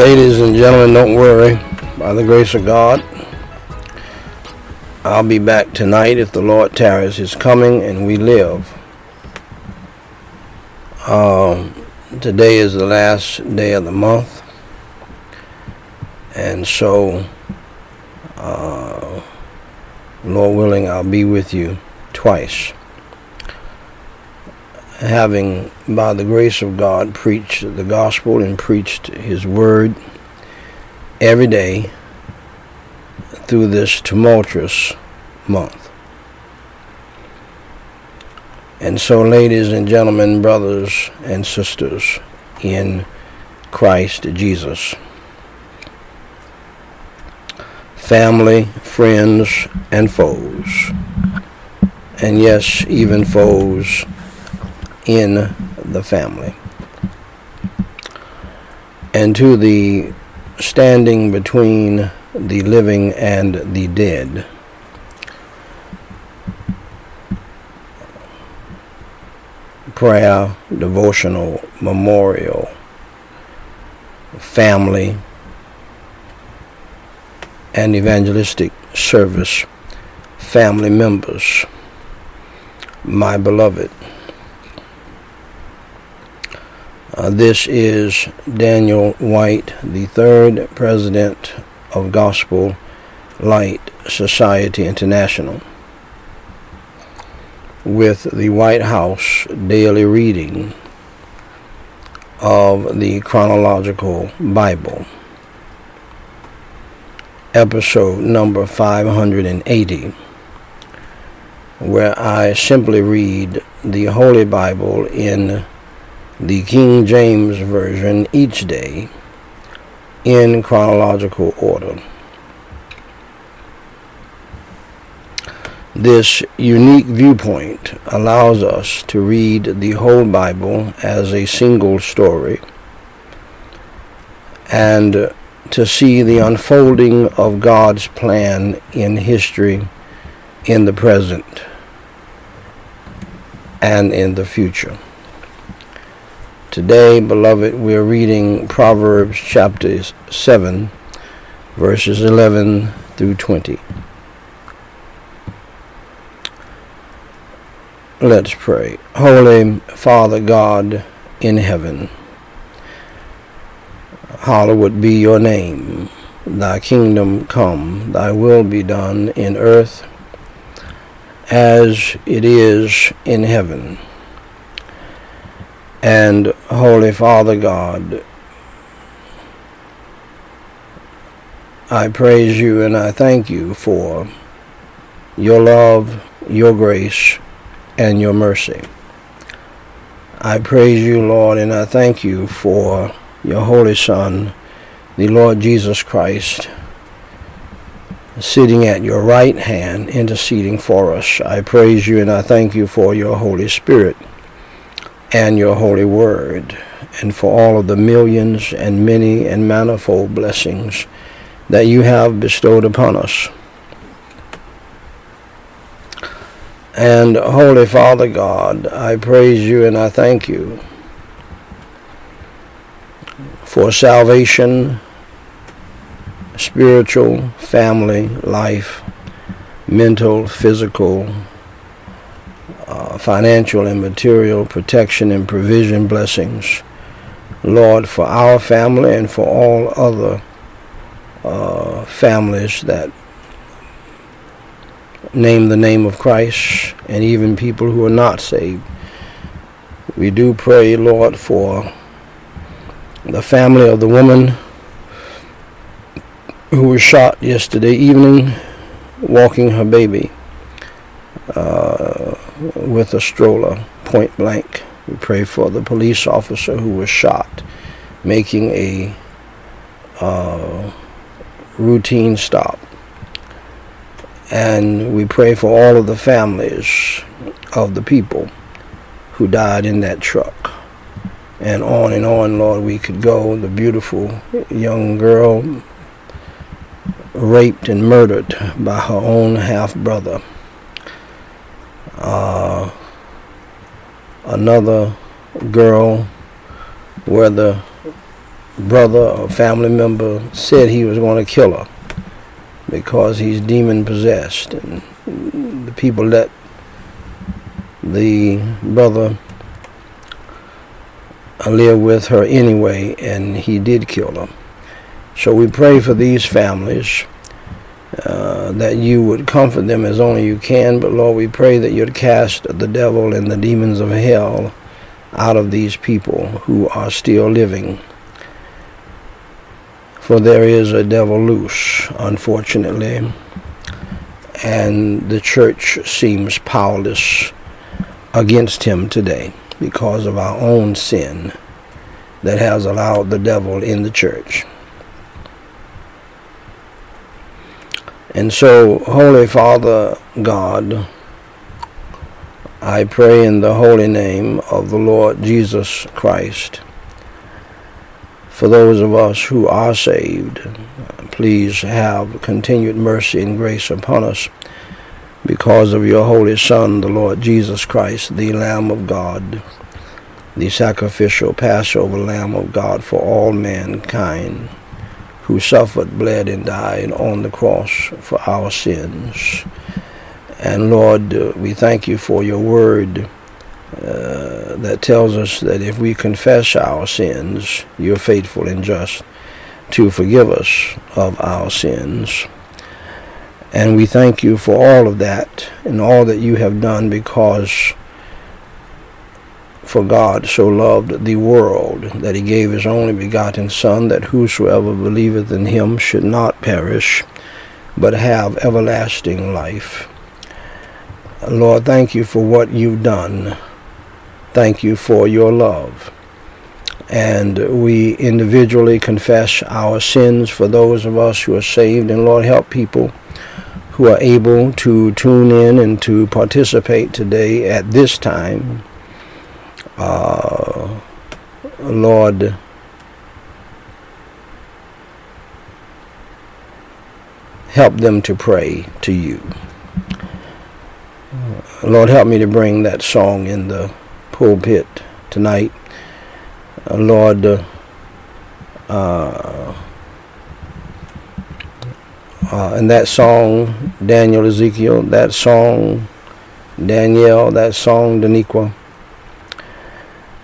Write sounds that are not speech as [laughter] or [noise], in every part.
Ladies and gentlemen, don't worry. By the grace of God, I'll be back tonight if the Lord tarries his coming and we live. Um, today is the last day of the month. And so, uh, Lord willing, I'll be with you twice having, by the grace of God, preached the gospel and preached His word every day through this tumultuous month. And so, ladies and gentlemen, brothers and sisters in Christ Jesus, family, friends, and foes, and yes, even foes in the family. And to the standing between the living and the dead. Prayer, devotional, memorial, family, and evangelistic service, family members, my beloved. Uh, this is Daniel Whyte, the third president of Gospel Light Society International, with the Whyte House daily reading of the chronological Bible, episode number 580, where I simply read the Holy Bible in the King James Version each day in chronological order. This unique viewpoint allows us to read the whole Bible as a single story and to see the unfolding of God's plan in history, in the present, and in the future. Today, beloved, we're reading Proverbs chapter 7, verses 11 through 20. Let's pray. Holy Father God in heaven, hallowed be your name. Thy kingdom come, thy will be done in earth as it is in heaven. And Holy Father God, I praise you and I thank you for your love, your grace, and your mercy. I praise you, Lord, and I thank you for your Holy Son, the Lord Jesus Christ, sitting at your right hand, interceding for us. I praise you and I thank you for your Holy Spirit and your holy word, and for all of the millions and many and manifold blessings that you have bestowed upon us. And Holy Father God, I praise you and I thank you for salvation, spiritual, family, life, mental, physical, uh, financial and material protection and provision blessings, Lord, for our family and for all other uh, families that name the name of Christ and even people who are not saved. We do pray, Lord, for the family of the woman who was shot yesterday evening walking her baby. Uh, with a stroller, point blank. We pray for the police officer who was shot, making a uh, routine stop. And we pray for all of the families of the people who died in that truck. And on and on, Lord, we could go. The beautiful young girl raped and murdered by her own half brother uh, another girl where the brother or family member said he was going to kill her because he's demon possessed. And the people let the brother live with her anyway, and he did kill her. So we pray for these families. Uh, that you would comfort them as only you can, but Lord, we pray that you'd cast the devil and the demons of hell out of these people who are still living. For there is a devil loose, unfortunately, and the church seems powerless against him today because of our own sin that has allowed the devil in the church. And so, Holy Father God, I pray in the holy name of the Lord Jesus Christ. For those of us who are saved, please have continued mercy and grace upon us because of your Holy Son, the Lord Jesus Christ, the Lamb of God, the sacrificial Passover Lamb of God for all mankind who suffered, bled, and died on the cross for our sins. And Lord, uh, we thank you for your word uh, that tells us that if we confess our sins, you're faithful and just to forgive us of our sins. And we thank you for all of that and all that you have done because for God so loved the world that he gave his only begotten Son, that whosoever believeth in him should not perish, but have everlasting life. Lord, thank you for what you've done. Thank you for your love. And we individually confess our sins for those of us who are saved. And Lord, help people who are able to tune in and to participate today at this time uh, Lord, help them to pray to you. Lord, help me to bring that song in the pulpit tonight. Uh, Lord, uh, uh, and that song, Daniel Ezekiel, that song, Danielle, that song, Daniqua,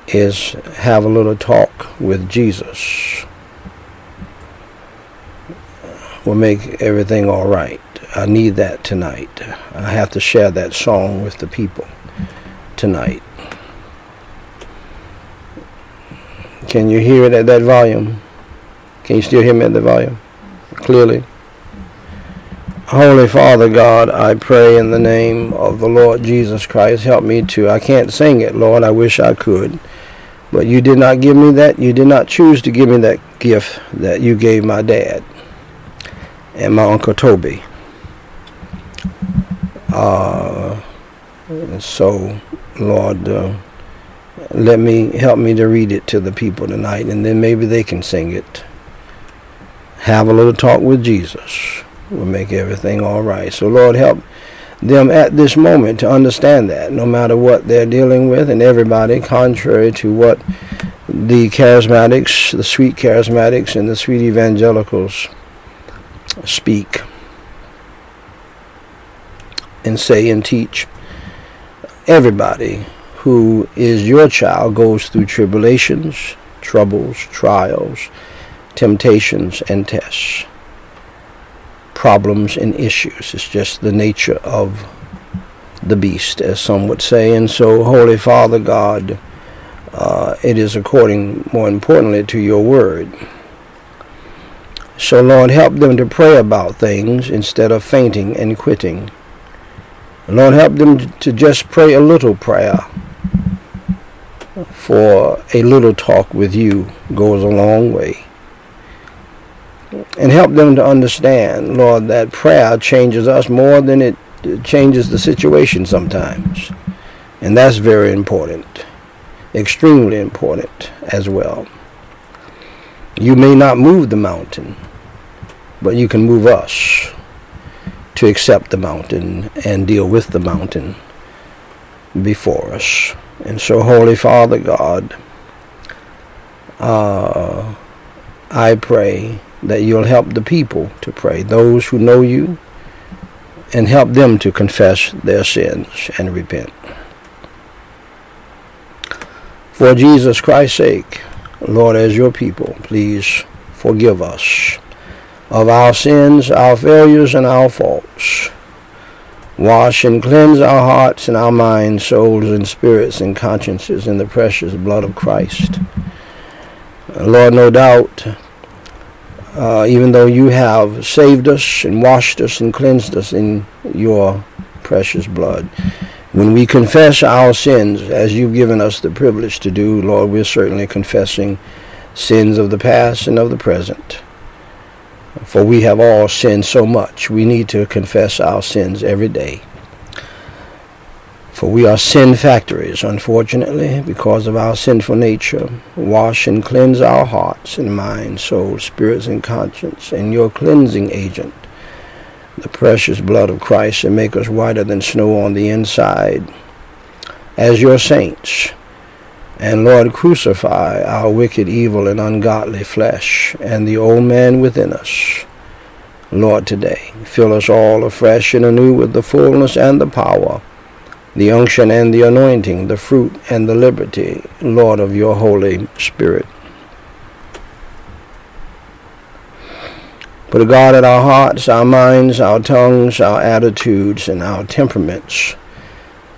is have a little talk with Jesus. Will make everything all right. I need that tonight. I have to share that song with the people tonight. Can you hear it at that volume? Can you still hear me at the volume? Clearly. Holy Father God, I pray in the name of the Lord Jesus Christ, help me to. I can't sing it, Lord. I wish I could. But you did not give me that. You did not choose to give me that gift that you gave my dad and my Uncle Toby. Uh, so, Lord, uh, let me help me to read it to the people tonight, and then maybe they can sing it. Have a little talk with Jesus. We'll make everything all right. So, Lord, help them at this moment to understand that no matter what they're dealing with and everybody contrary to what the charismatics the sweet charismatics and the sweet evangelicals speak and say and teach everybody who is your child goes through tribulations troubles trials temptations and tests problems and issues. It's just the nature of the beast, as some would say. And so, Holy Father God, uh, it is according, more importantly, to your word. So, Lord, help them to pray about things instead of fainting and quitting. Lord, help them to just pray a little prayer. For a little talk with you goes a long way and help them to understand, Lord, that prayer changes us more than it changes the situation sometimes. And that's very important, extremely important as well. You may not move the mountain, but you can move us to accept the mountain and deal with the mountain before us. And so, Holy Father God, uh, I pray that you'll help the people to pray, those who know you, and help them to confess their sins and repent. For Jesus Christ's sake, Lord, as your people, please forgive us of our sins, our failures, and our faults. Wash and cleanse our hearts and our minds, souls, and spirits and consciences in the precious blood of Christ. Lord, no doubt, uh, even though you have saved us and washed us and cleansed us in your precious blood, when we confess our sins, as you've given us the privilege to do, Lord, we're certainly confessing sins of the past and of the present. For we have all sinned so much, we need to confess our sins every day. For we are sin factories, unfortunately, because of our sinful nature. Wash and cleanse our hearts and minds, souls, spirits, and conscience, and your cleansing agent, the precious blood of Christ, and make us whiter than snow on the inside. As your saints, and Lord, crucify our wicked, evil, and ungodly flesh and the old man within us. Lord, today, fill us all afresh and anew with the fullness and the power, the unction and the anointing, the fruit and the liberty, Lord, of your Holy Spirit. Put a guard at our hearts, our minds, our tongues, our attitudes, and our temperaments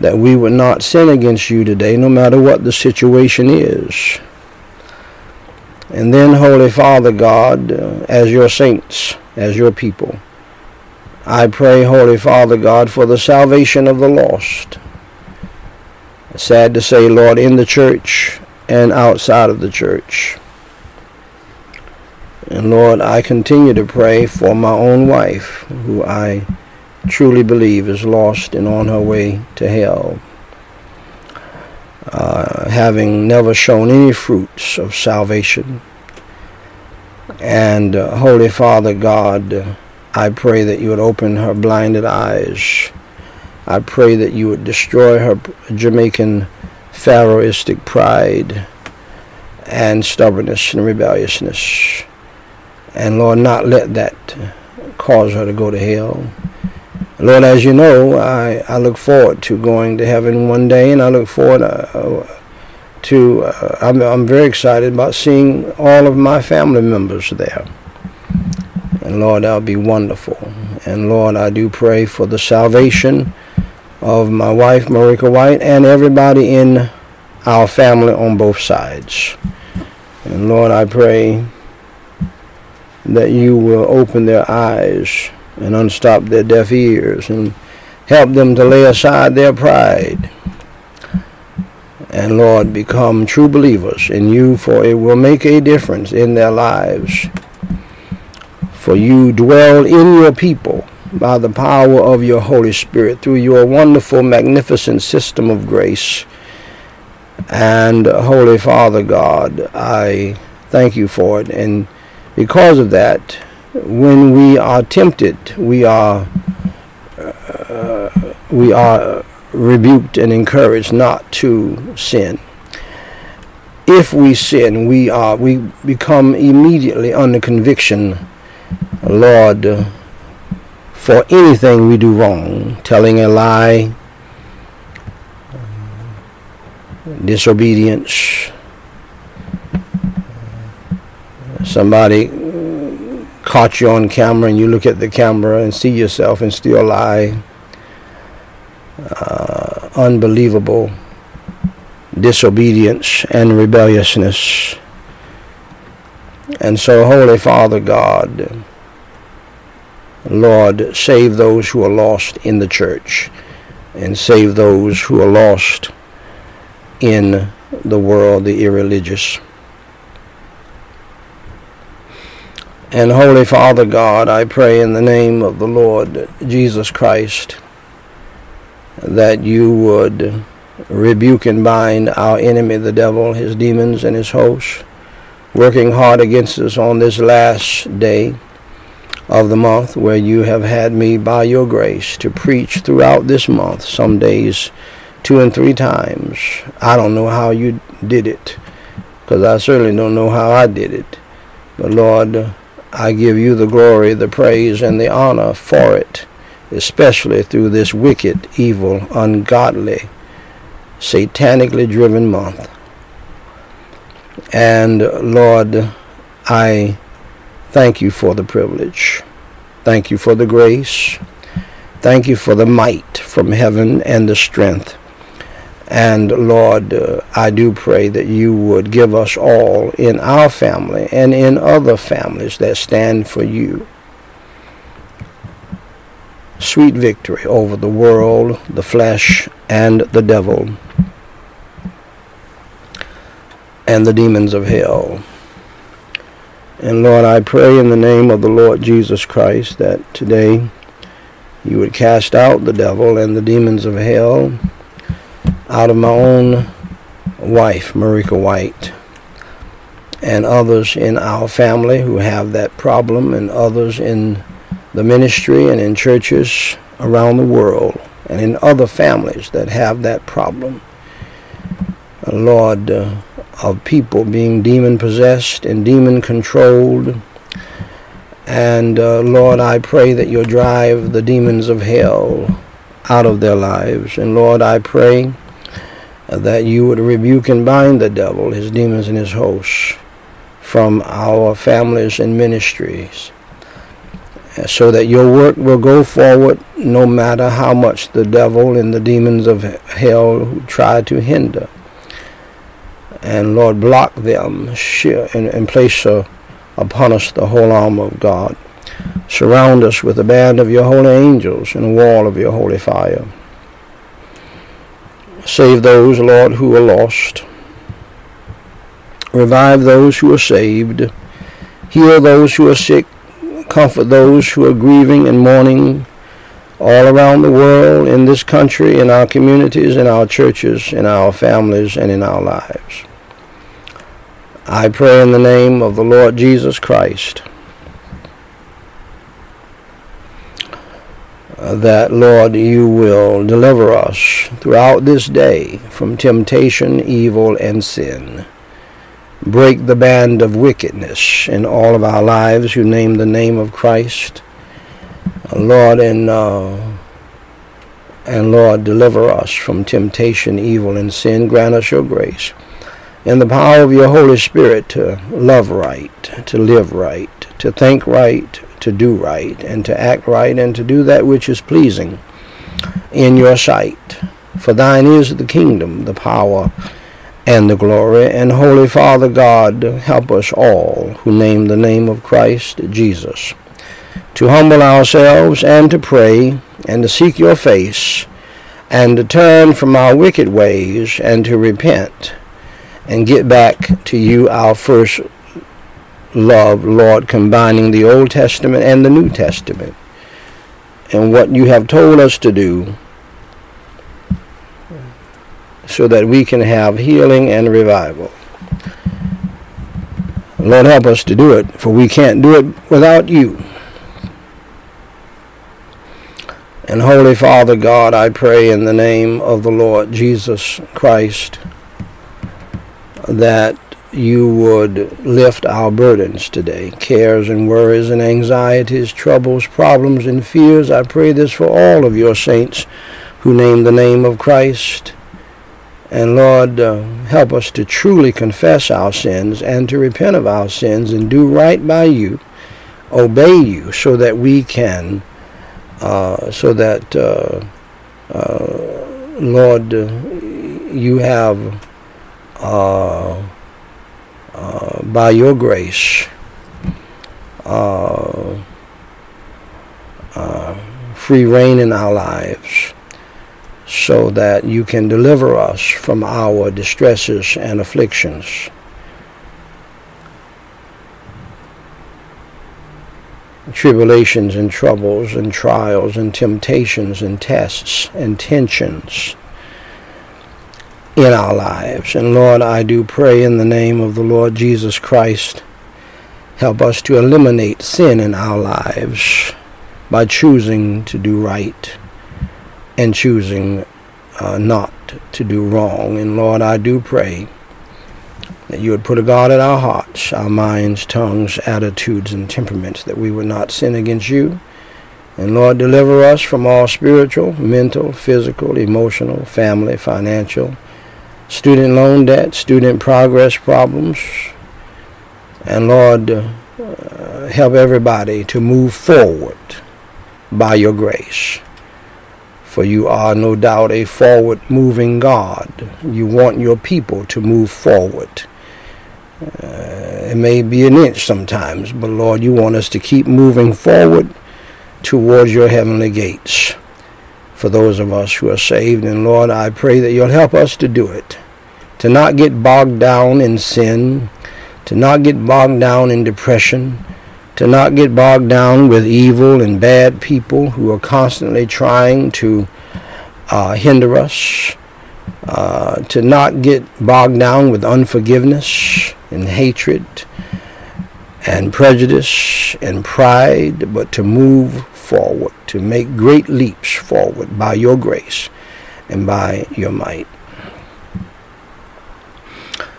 that we would not sin against you today, no matter what the situation is. And then, Holy Father God, uh, as your saints, as your people, I pray, Holy Father God, for the salvation of the lost. Sad to say, Lord, in the church and outside of the church. And Lord, I continue to pray for my own wife, who I truly believe is lost and on her way to hell, uh, having never shown any fruits of salvation. And uh, Holy Father God, I pray that you would open her blinded eyes. I pray that you would destroy her Jamaican Pharaohistic pride and stubbornness and rebelliousness. And Lord, not let that cause her to go to hell. Lord, as you know, I, I look forward to going to heaven one day, and I look forward uh, to, uh, I'm, I'm very excited about seeing all of my family members there. And Lord, that'll be wonderful. And Lord, I do pray for the salvation of my wife, Meriqua Whyte, and everybody in our family on both sides. And Lord, I pray that you will open their eyes and unstop their deaf ears and help them to lay aside their pride. And Lord, become true believers in you, for it will make a difference in their lives. For you dwell in your people by the power of your Holy Spirit through your wonderful, magnificent system of grace. And Holy Father God, I thank you for it. And because of that, when we are tempted, we are uh, we are rebuked and encouraged not to sin. If we sin, we are we become immediately under conviction, Lord, for anything we do wrong, telling a lie, disobedience, somebody caught you on camera and you look at the camera and see yourself and still lie. Uh, unbelievable disobedience and rebelliousness. And so, Holy Father God, Lord, save those who are lost in the church and save those who are lost in the world, the irreligious. And Holy Father God, I pray in the name of the Lord Jesus Christ that you would rebuke and bind our enemy, the devil, his demons, and his hosts, working hard against us on this last day of the month where you have had me by your grace to preach throughout this month, some days two and three times. I don't know how you did it, because I certainly don't know how I did it. But Lord, I give you the glory, the praise, and the honor for it, especially through this wicked, evil, ungodly, satanically driven month. And Lord, I thank you for the privilege. Thank you for the grace. Thank you for the might from heaven and the strength. And Lord, uh, I do pray that you would give us all in our family and in other families that stand for you sweet victory over the world, the flesh, and the devil, and the demons of hell. And Lord, I pray in the name of the Lord Jesus Christ that today you would cast out the devil and the demons of hell out of my own wife, Meriqua Whyte, and others in our family who have that problem, and others in the ministry and in churches around the world, and in other families that have that problem. Lord, uh, of people being demon possessed and demon controlled. And uh, Lord, I pray that you'll drive the demons of hell out of their lives. And Lord, I pray that you would rebuke and bind the devil, his demons, and his hosts from our families and ministries so that your work will go forward no matter how much the devil and the demons of hell try to hinder. And Lord, block them and, and place uh, upon us the whole armor of God. Surround us with a band of your holy angels and a wall of your holy fire. Save those, Lord, who are lost. Revive those who are saved. Heal those who are sick. Comfort those who are grieving and mourning all around the world, in this country, in our communities, in our churches, in our families, and in our lives. I pray in the name of the Lord Jesus Christ that, Lord, you will deliver us throughout this day from temptation, evil, and sin. Break the band of wickedness in all of our lives who name the name of Christ. Lord, and, uh, and Lord, deliver us from temptation, evil, and sin. Grant us your grace and the power of your Holy Spirit to love right, to live right, to think right, to do right, and to act right, and to do that which is pleasing in your sight. For thine is the kingdom, the power, and the glory. And Holy Father God, help us all who name the name of Christ Jesus to humble ourselves and to pray and to seek your face and to turn from our wicked ways and to repent and get back to you, our first love, Lord, combining the Old Testament and the New Testament and what you have told us to do so that we can have healing and revival. Lord, help us to do it, for we can't do it without you. And Holy Father God, I pray in the name of the Lord Jesus Christ that you would lift our burdens today, cares and worries and anxieties, troubles, problems, and fears. I pray this for all of your saints who name the name of Christ. And Lord, uh, help us to truly confess our sins and to repent of our sins and do right by you, obey you, so that we can, uh, so that, uh, uh Lord, you have uh, uh, by your grace, uh, free reign in our lives so that you can deliver us from our distresses and afflictions. Tribulations and troubles and trials and temptations and tests and tensions in our lives. And Lord, I do pray in the name of the Lord Jesus Christ, help us to eliminate sin in our lives by choosing to do right and choosing uh, not to do wrong. And Lord, I do pray that you would put a guard at our hearts, our minds, tongues, attitudes, and temperaments, that we would not sin against you. And Lord, deliver us from all spiritual, mental, physical, emotional, family, financial, student loan debt, student progress problems. And Lord, uh, help everybody to move forward by your grace. For you are no doubt a forward moving God. You want your people to move forward. Uh, it may be an inch sometimes, but Lord, you want us to keep moving forward towards your heavenly gates for those of us who are saved. And Lord, I pray that you'll help us to do it, to not get bogged down in sin, to not get bogged down in depression, to not get bogged down with evil and bad people who are constantly trying to uh, hinder us, uh, to not get bogged down with unforgiveness and hatred and prejudice and pride, but to move forward, to make great leaps forward by your grace and by your might.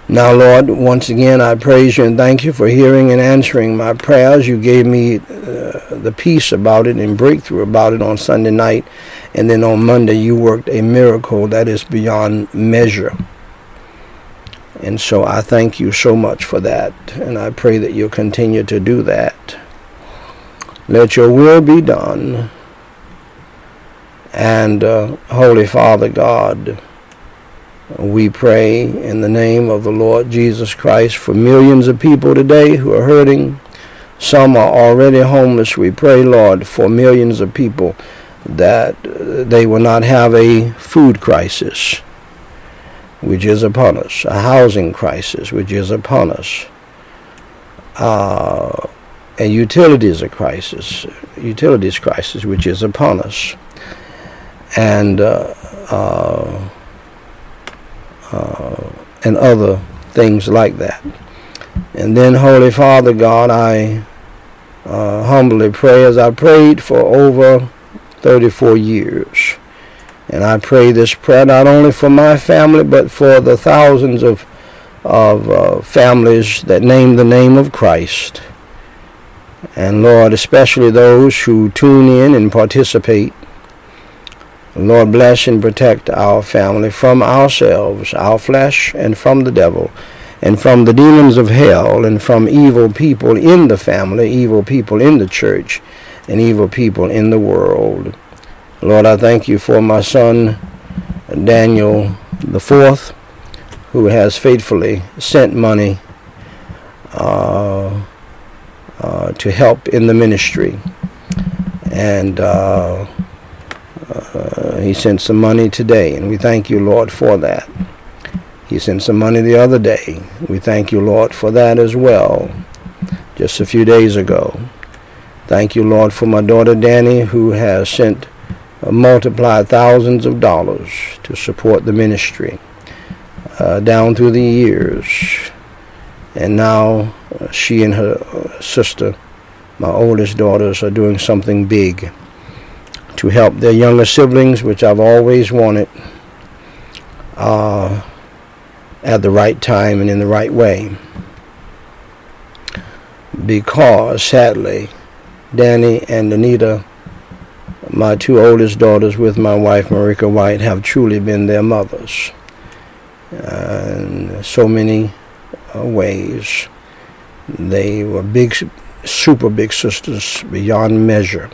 Now, Lord, once again, I praise you and thank you for hearing and answering my prayers. You gave me uh, the peace about it and breakthrough about it on Sunday night. And then on Monday, you worked a miracle that is beyond measure. And so I thank you so much for that. And I pray that you'll continue to do that. Let your will be done. And uh, Holy Father God, we pray in the name of the Lord Jesus Christ for millions of people today who are hurting. Some are already homeless. We pray, Lord, for millions of people that they will not have a food crisis which is upon us, a housing crisis which is upon us, uh, a utilities crisis, utilities crisis which is upon us, and uh, uh, uh, and other things like that. And then, Holy Father God, I uh, humbly pray as I prayed for over 34 years and I pray this prayer not only for my family, but for the thousands of, of uh, families that name the name of Christ. And Lord, especially those who tune in and participate. Lord, bless and protect our family from ourselves, our flesh, and from the devil, and from the demons of hell, and from evil people in the family, evil people in the church, and evil people in the world. Lord, I thank you for my son, Daniel the fourth, who has faithfully sent money uh, uh, to help in the ministry. And uh, uh, he sent some money today, and we thank you, Lord, for that. He sent some money the other day. We thank you, Lord, for that as well, just a few days ago. Thank you, Lord, for my daughter Danny, who has sent multiplied thousands of dollars to support the ministry uh, down through the years. And now uh, she and her uh, sister, my oldest daughters, are doing something big to help their younger siblings, which I've always wanted, uh, at the right time and in the right way. Because, sadly, Danny and Anita my two oldest daughters with my wife Meriqua Whyte have truly been their mothers in so many ways. They were big, super big sisters beyond measure.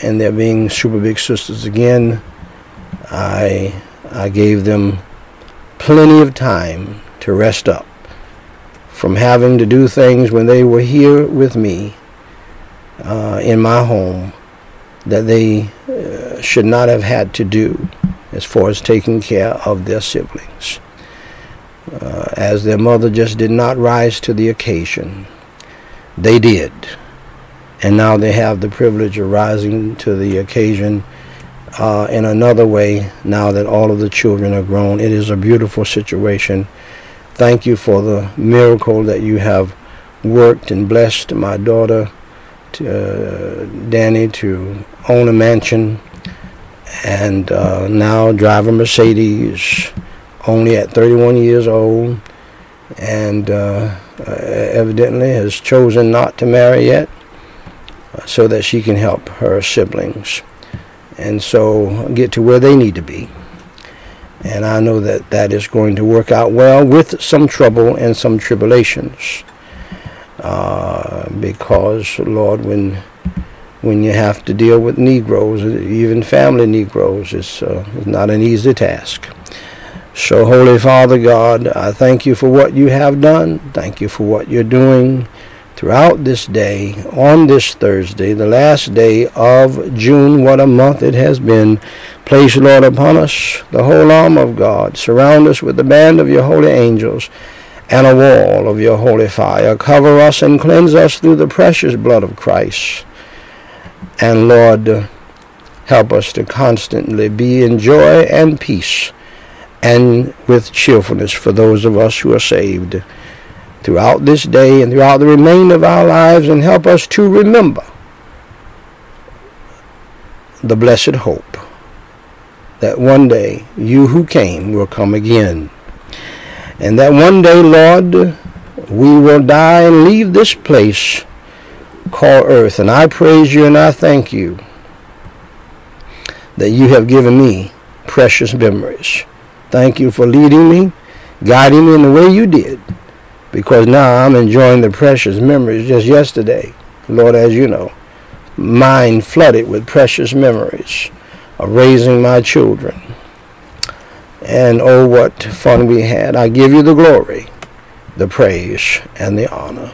And they're being super big sisters again. I, I gave them plenty of time to rest up from having to do things when they were here with me uh, in my home that they uh, should not have had to do as far as taking care of their siblings. Uh, as their mother just did not rise to the occasion, they did. And now they have the privilege of rising to the occasion uh, in another way now that all of the children are grown. It is a beautiful situation. Thank you for the miracle that you have worked and blessed my daughter uh, Danny to own a mansion and uh, now drive a Mercedes only at 31 years old and uh, evidently has chosen not to marry yet uh, so that she can help her siblings and so get to where they need to be. And I know that that is going to work out well with some trouble and some tribulations. Uh, because, Lord, when when you have to deal with Negroes, even family Negroes, it's, uh, not an easy task. So, Holy Father God, I thank you for what you have done. Thank you for what you're doing throughout this day, on this Thursday, the last day of June. What a month it has been. Place, Lord, upon us the whole arm of God. Surround us with the band of your holy angels and a wall of your holy fire. Cover us and cleanse us through the precious blood of Christ. And Lord, help us to constantly be in joy and peace and with cheerfulness for those of us who are saved throughout this day and throughout the remainder of our lives and help us to remember the blessed hope that one day you who came will come again. And that one day, Lord, we will die and leave this place called earth. And I praise you and I thank you that you have given me precious memories. Thank you for leading me, guiding me in the way you did because now I'm enjoying the precious memories just yesterday. Lord, as you know, mind flooded with precious memories of raising my children. And oh, what fun we had. I give you the glory, the praise, and the honor.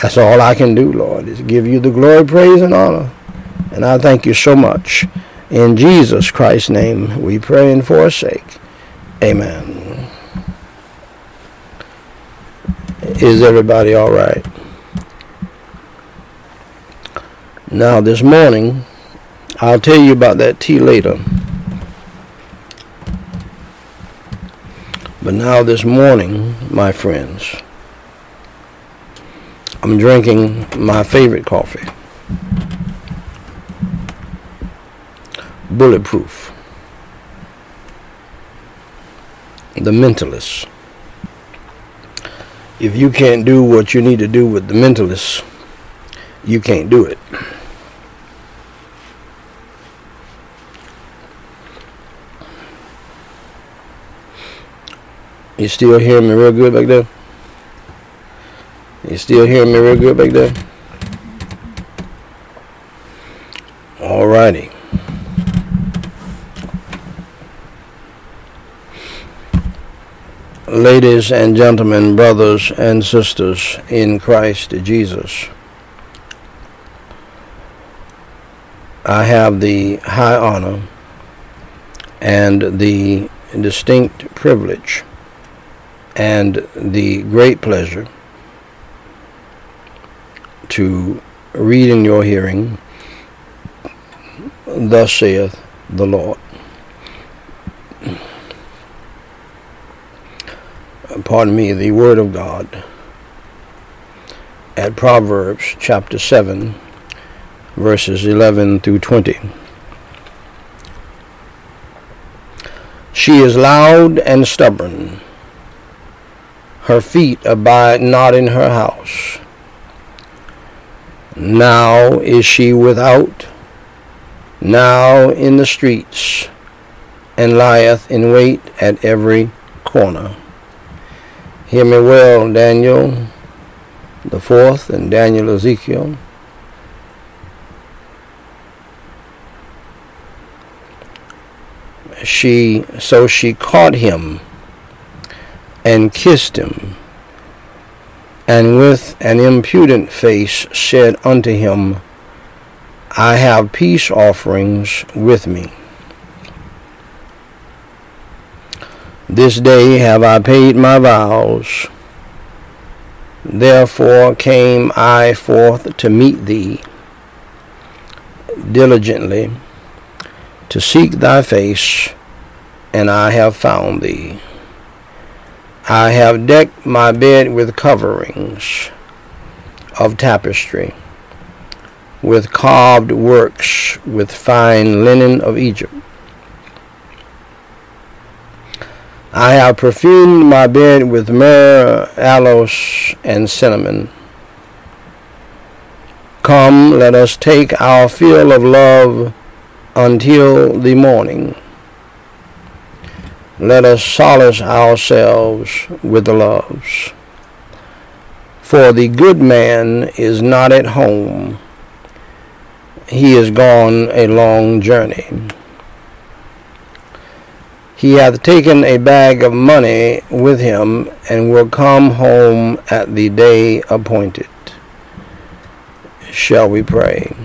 That's all I can do, Lord, is give you the glory, praise, and honor. And I thank you so much. In Jesus Christ's name we pray and forsake. Amen. Is everybody all right? Now, this morning, I'll tell you about that tea later. But now, this morning, my friends, I'm drinking my favorite coffee. Bulletproof. The Mentalist if you can't do what you need to do with the Mentalist, you can't do it. You still hearing me real good back there? You still hearing me real good back there? Alrighty. ladies and gentlemen, brothers and sisters in Christ Jesus. I have the high honor and the distinct privilege and the great pleasure to read in your hearing, Thus saith the Lord. pardon me, the Word of God at Proverbs chapter 7, verses 11 through 20. She is loud and stubborn. Her feet abide not in her house. Now is she without, now in the streets, and lieth in wait at every corner. Hear me well, Daniel the fourth and Daniel Ezekiel. She so she caught him and kissed him, and with an impudent face said unto him, I have peace offerings with me. This day have I paid my vows. Therefore came I forth to meet thee diligently, to seek thy face, and I have found thee. I have decked my bed with coverings of tapestry, with carved works, with fine linen of Egypt I have perfumed my bed with myrrh, aloes, and cinnamon. Come, let us take our fill of love until the morning. Let us solace ourselves with the loves. For the good man is not at home. He is gone a long journey. He hath taken a bag of money with him, and will come home at the day appointed. Shall we pray?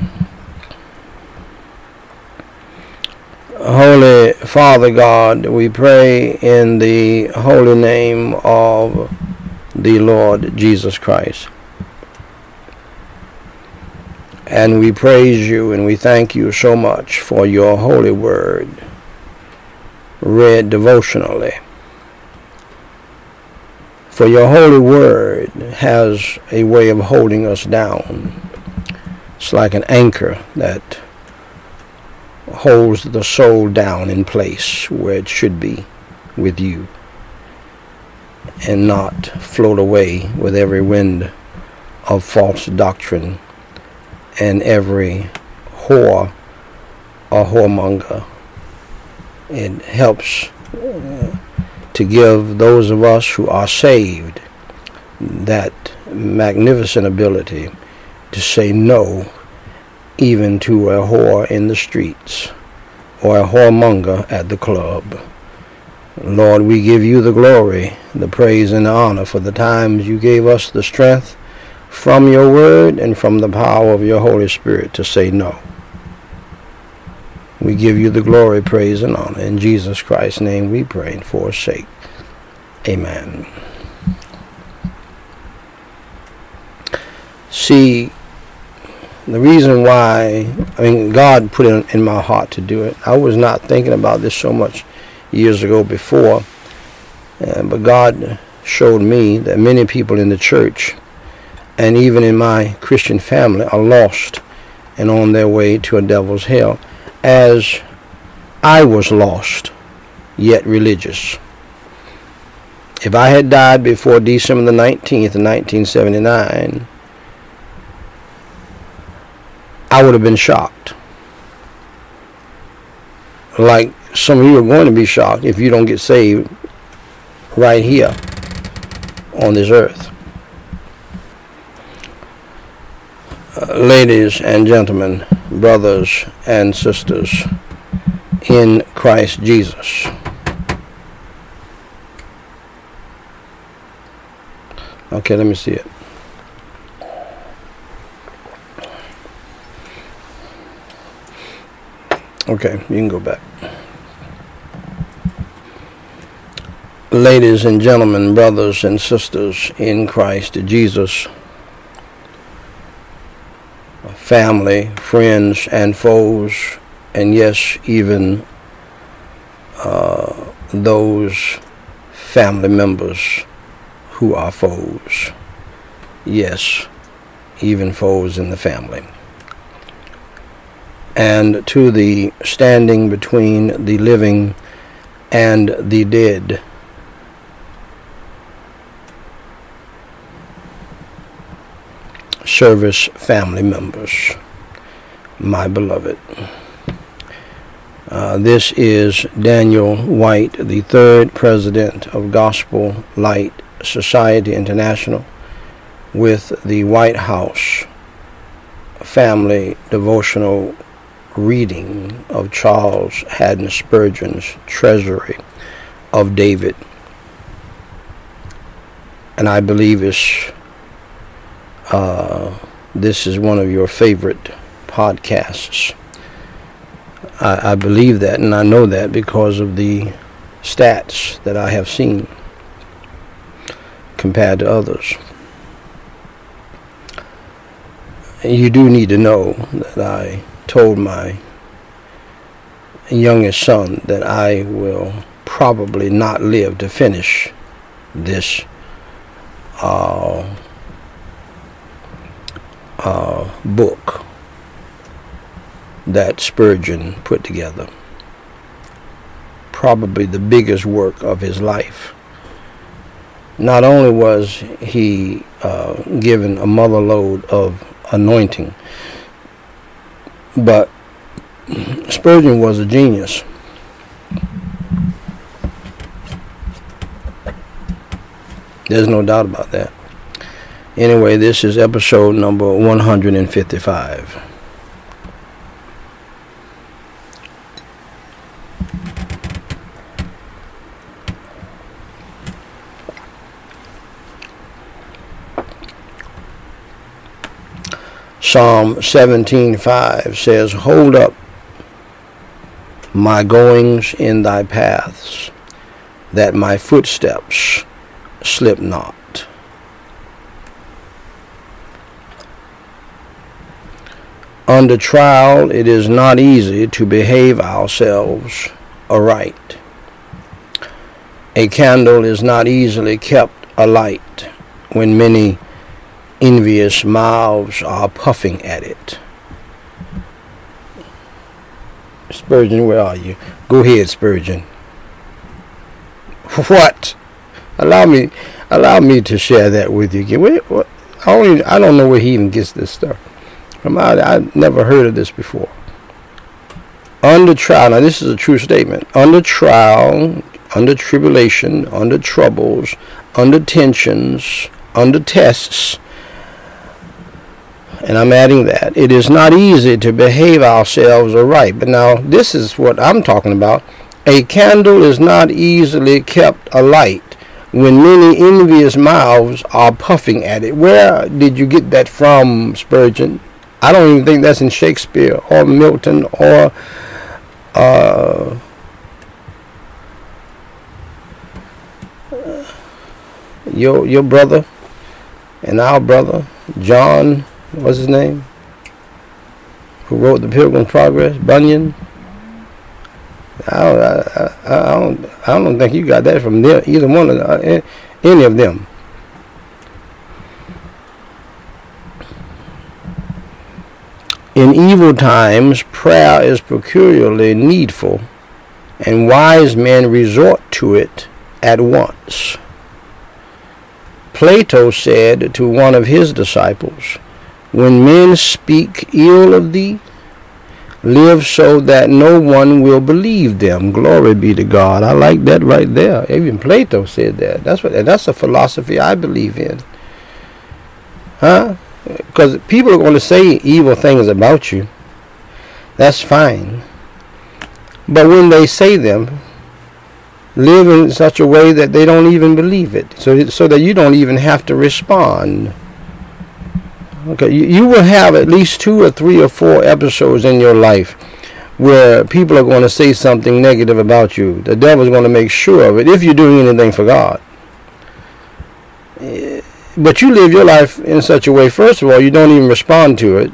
Holy Father God, we pray in the holy name of the Lord Jesus Christ. And we praise you and we thank you so much for your holy word read devotionally. For your holy word has a way of holding us down. It's like an anchor that holds the soul down in place where it should be with you and not float away with every wind of false doctrine and every whore or whoremonger. It helps uh, to give those of us who are saved that magnificent ability to say no even to a whore in the streets or a whoremonger at the club. Lord, we give you the glory, the praise, and the honor for the times you gave us the strength from your word and from the power of your Holy Spirit to say no. We give you the glory, praise, and honor. In Jesus Christ's name we pray and forsake. Amen. See, the reason why, I mean, God put it in my heart to do it. I was not thinking about this so much years ago before, uh, but God showed me that many people in the church and even in my Christian family are lost and on their way to a devil's hell as I was lost, yet religious. If I had died before December the 19th, 1979, I would have been shocked. Like some of you are going to be shocked if you don't get saved right here on this earth. Uh, ladies and gentlemen, brothers and sisters in Christ Jesus. Okay, let me see it. Okay, you can go back. Ladies and gentlemen, brothers and sisters in Christ Jesus family, friends, and foes, and yes, even uh, those family members who are foes. Yes, even foes in the family. And to the standing between the living and the dead service family members, my beloved. Uh, this is Daniel Whyte, the third president of Gospel Light Society International, with the Whyte House family devotional reading of Charles Haddon Spurgeon's Treasury of David. And I believe it's uh, this is one of your favorite podcasts. I, I believe that, and I know that because of the stats that I have seen compared to others. You do need to know that I told my youngest son that I will probably not live to finish this uh, uh, book that Spurgeon put together. probably the biggest work of his life. Not only was he uh, given a mother load of anointing, but Spurgeon was a genius. There's no doubt about that. Anyway, this is episode number 155. Psalm 17:5 says, "Hold up my goings in thy paths, that my footsteps slip not." Under trial, it is not easy to behave ourselves aright. A candle is not easily kept alight when many envious mouths are puffing at it. Spurgeon, where are you? Go ahead, Spurgeon. What? Allow me, allow me to share that with you again. What? I don't, I don't know where he even gets this stuff from. I, I never heard of this before. Under trial, now this is a true statement. Under trial, under tribulation, under troubles, under tensions, under tests, and I'm adding that. It is not easy to behave ourselves aright. But now, this is what I'm talking about. A candle is not easily kept alight when many envious mouths are puffing at it. Where did you get that from, Spurgeon? I don't even think that's in Shakespeare or Milton or uh, your your brother and our brother John what's his name? Who wrote the Pilgrim's Progress? Bunyan. I don't, I, I, I, don't, I don't think you got that from them, either one of uh, any of them. In evil times, prayer is peculiarly needful, and wise men resort to it at once. Plato said to one of his disciples, when men speak ill of thee, live so that no one will believe them. Glory be to God. I like that right there. Even Plato said that. That's what and that's a philosophy I believe in. Huh? Because people are going to say evil things about you. That's fine. But when they say them, live in such a way that they don't even believe it. So, so that you don't even have to respond. Okay, you, you will have at least two or three or four episodes in your life where people are going to say something negative about you. The devil's going to make sure of it if you're doing anything for God. But you live your life in such a way, first of all, you don't even respond to it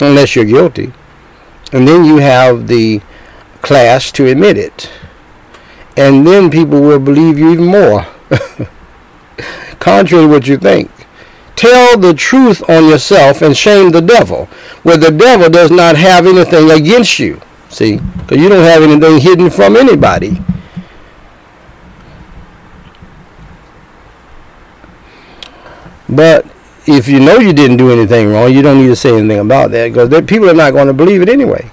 unless you're guilty. And then you have the class to admit it. And then people will believe you even more. [laughs] Contrary to what you think. Tell the truth on yourself and shame the devil, where the devil does not have anything against you. See, because you don't have anything hidden from anybody. But if you know you didn't do anything wrong, you don't need to say anything about that because people are not going to believe it anyway.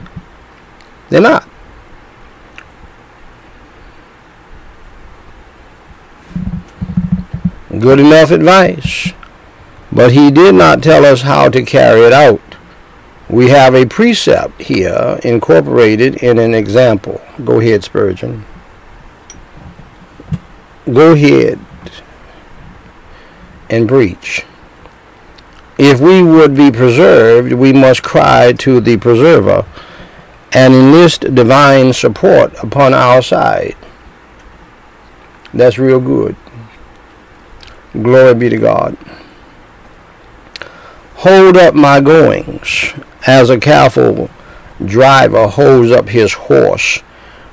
They're not. Good enough advice. But he did not tell us how to carry it out. We have a precept here incorporated in an example. Go ahead, Spurgeon. Go ahead and preach. If we would be preserved, we must cry to the preserver and enlist divine support upon our side. That's real good. Glory be to God hold up my goings, as a careful driver holds up his horse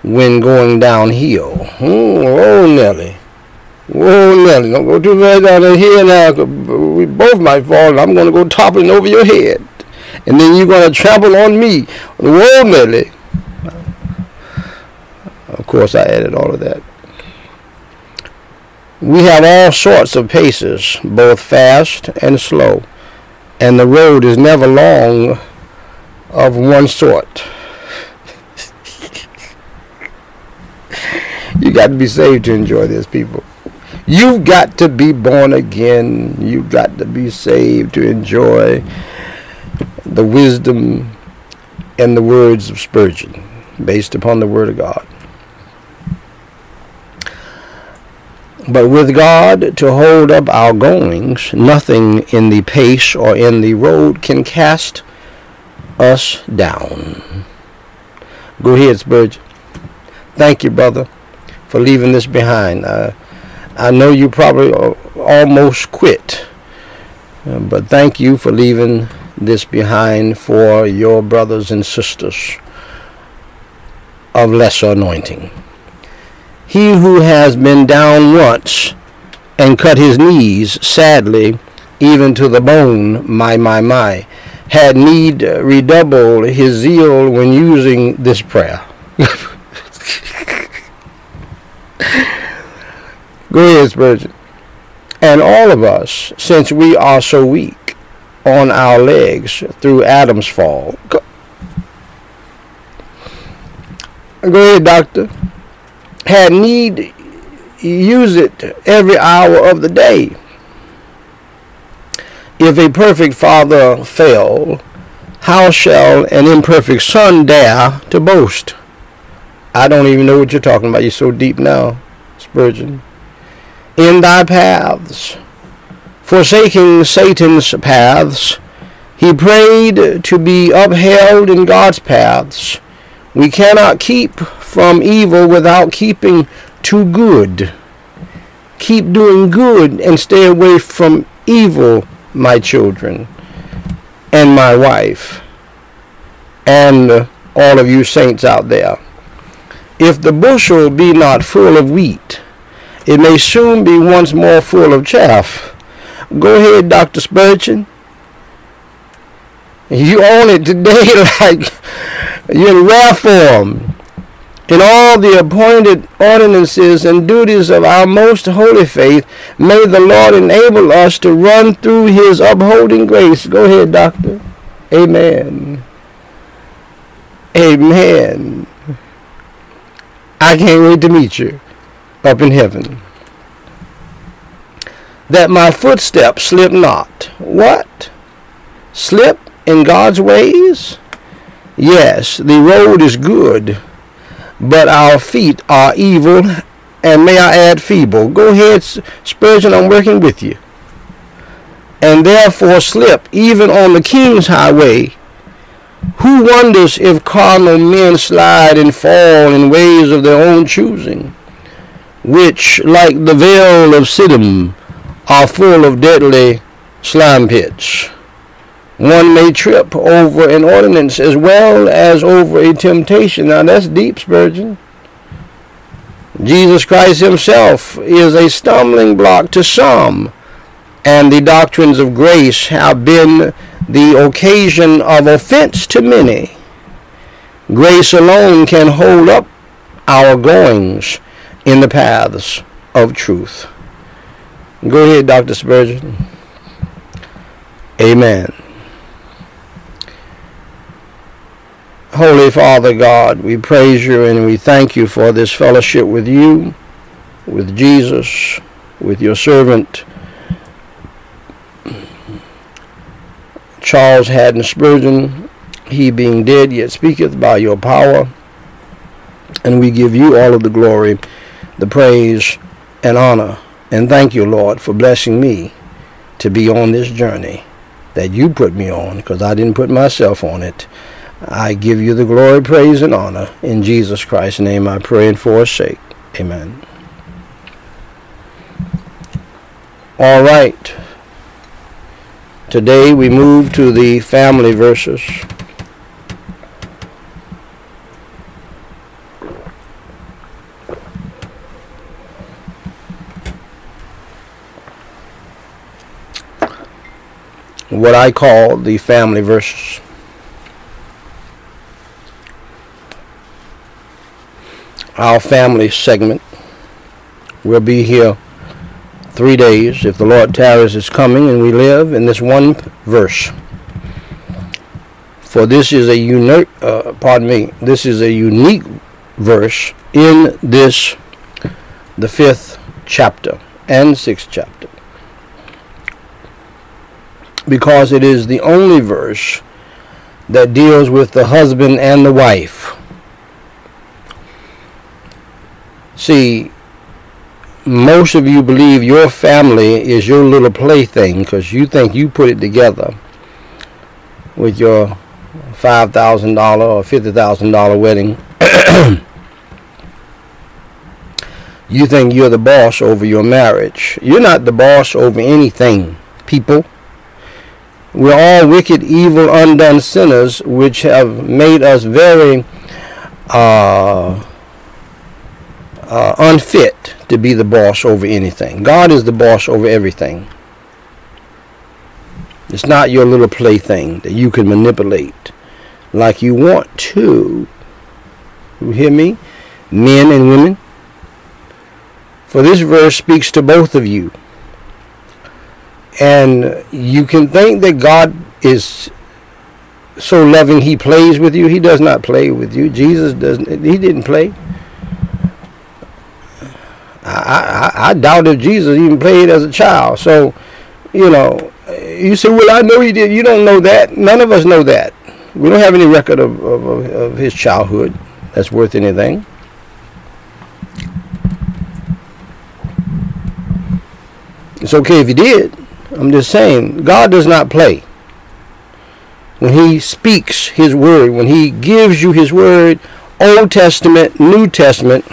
when going downhill. Oh, oh Nelly. Oh, Nelly, don't go too far down here now. We both might fall, and I'm going to go toppling over your head. And then you're going to trample on me. Whoa, Nelly. Of course, I added all of that. We have all sorts of paces, both fast and slow, and the road is never long of one sort. you got to be saved to enjoy this, people. You've got to be born again. You've got to be saved to enjoy the wisdom and the words of Spurgeon based upon the Word of God. But with God to hold up our goings, nothing in the pace or in the road can cast us down. Go ahead, Spurgeon. Thank you, brother, for leaving this behind. Uh, I know you probably almost quit, uh, but thank you for leaving this behind for your brothers and sisters of lesser anointing. He who has been down once and cut his knees, sadly, even to the bone, my, my, my, had need redouble his zeal when using this prayer. [laughs] Go ahead, Spurgeon. And all of us, since we are so weak on our legs through Adam's fall. Go, Go ahead, doctor had need use it every hour of the day. If a perfect father fail, how shall an imperfect son dare to boast? I don't even know what you're talking about. You're so deep now, Spurgeon. In thy paths, forsaking Satan's paths, he prayed to be upheld in God's paths. We cannot keep from evil without keeping to good. Keep doing good and stay away from evil, my children, and my wife, and all of you saints out there. If the bushel be not full of wheat, it may soon be once more full of chaff. Go ahead, Dr. Spurgeon. You own it today [laughs] like rare form in all the appointed ordinances and duties of our most holy faith, may the Lord enable us to run through his upholding grace. Go ahead, doctor. Amen. Amen. I can't wait to meet you up in heaven. That my footsteps slip not. What? Slip in God's ways? Yes, the road is good but our feet are evil, and may I add feeble. Go ahead, Spurgeon, I'm working with you. And therefore slip even on the king's highway. Who wonders if carnal men slide and fall in ways of their own choosing, which, like the vale of Siddim, are full of deadly slime pits? One may trip over an ordinance as well as over a temptation. Now that's deep, Spurgeon. Jesus Christ himself is a stumbling block to some, and the doctrines of grace have been the occasion of offense to many. Grace alone can hold up our goings in the paths of truth. Go ahead, Dr. Spurgeon. Amen. Holy Father God, we praise you and we thank you for this fellowship with you, with Jesus, with your servant Charles Haddon Spurgeon, he being dead yet speaketh by your power. And we give you all of the glory, the praise, and honor. And thank you, Lord, for blessing me to be on this journey that you put me on, because I didn't put myself on it. I give you the glory, praise, and honor. In Jesus Christ's name I pray and for his sake. Amen. All right. Today we move to the family verses. What I call the family verses. Our family segment. We'll be here three days if the Lord tarries is coming and we live in this one verse. For this is a unique, uh, pardon me, this is a unique verse in this, the fifth chapter and sixth chapter. Because it is the only verse that deals with the husband and the wife. See, most of you believe your family is your little plaything because you think you put it together with your $5,000 or $50,000 wedding. [clears throat] you think you're the boss over your marriage. You're not the boss over anything, people. We're all wicked, evil, undone sinners, which have made us very uh, uh, unfit to be the boss over anything. God is the boss over everything. It's not your little plaything that you can manipulate like you want to. You hear me? Men and women. For this verse speaks to both of you. And you can think that God is so loving he plays with you. He does not play with you. Jesus doesn't he didn't play. I, I, I doubt if Jesus even played as a child. So, you know, you say, well, I know he did. You don't know that. None of us know that. We don't have any record of, of, of his childhood that's worth anything. It's okay if he did. I'm just saying, God does not play. When he speaks his word, when he gives you his word, Old Testament, New Testament,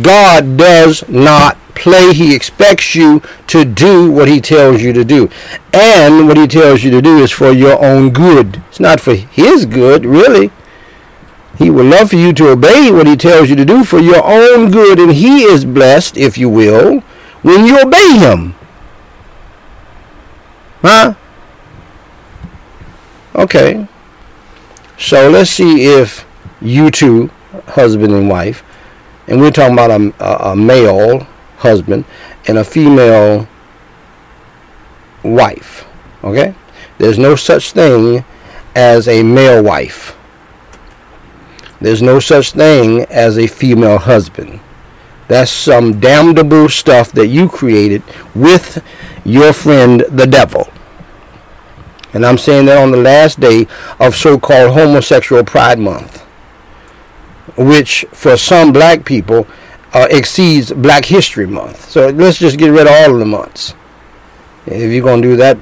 God does not play. He expects you to do what he tells you to do. And what he tells you to do is for your own good. It's not for his good, really. He would love for you to obey what he tells you to do for your own good. And he is blessed, if you will, when you obey him. Huh? Okay. So let's see if you two, husband and wife, and we're talking about a, a male husband and a female wife. Okay? There's no such thing as a male wife. There's no such thing as a female husband. That's some damnable stuff that you created with your friend the devil. And I'm saying that on the last day of so called homosexual pride month which for some black people uh, exceeds Black History Month. So let's just get rid of all of the months. If you're going to do that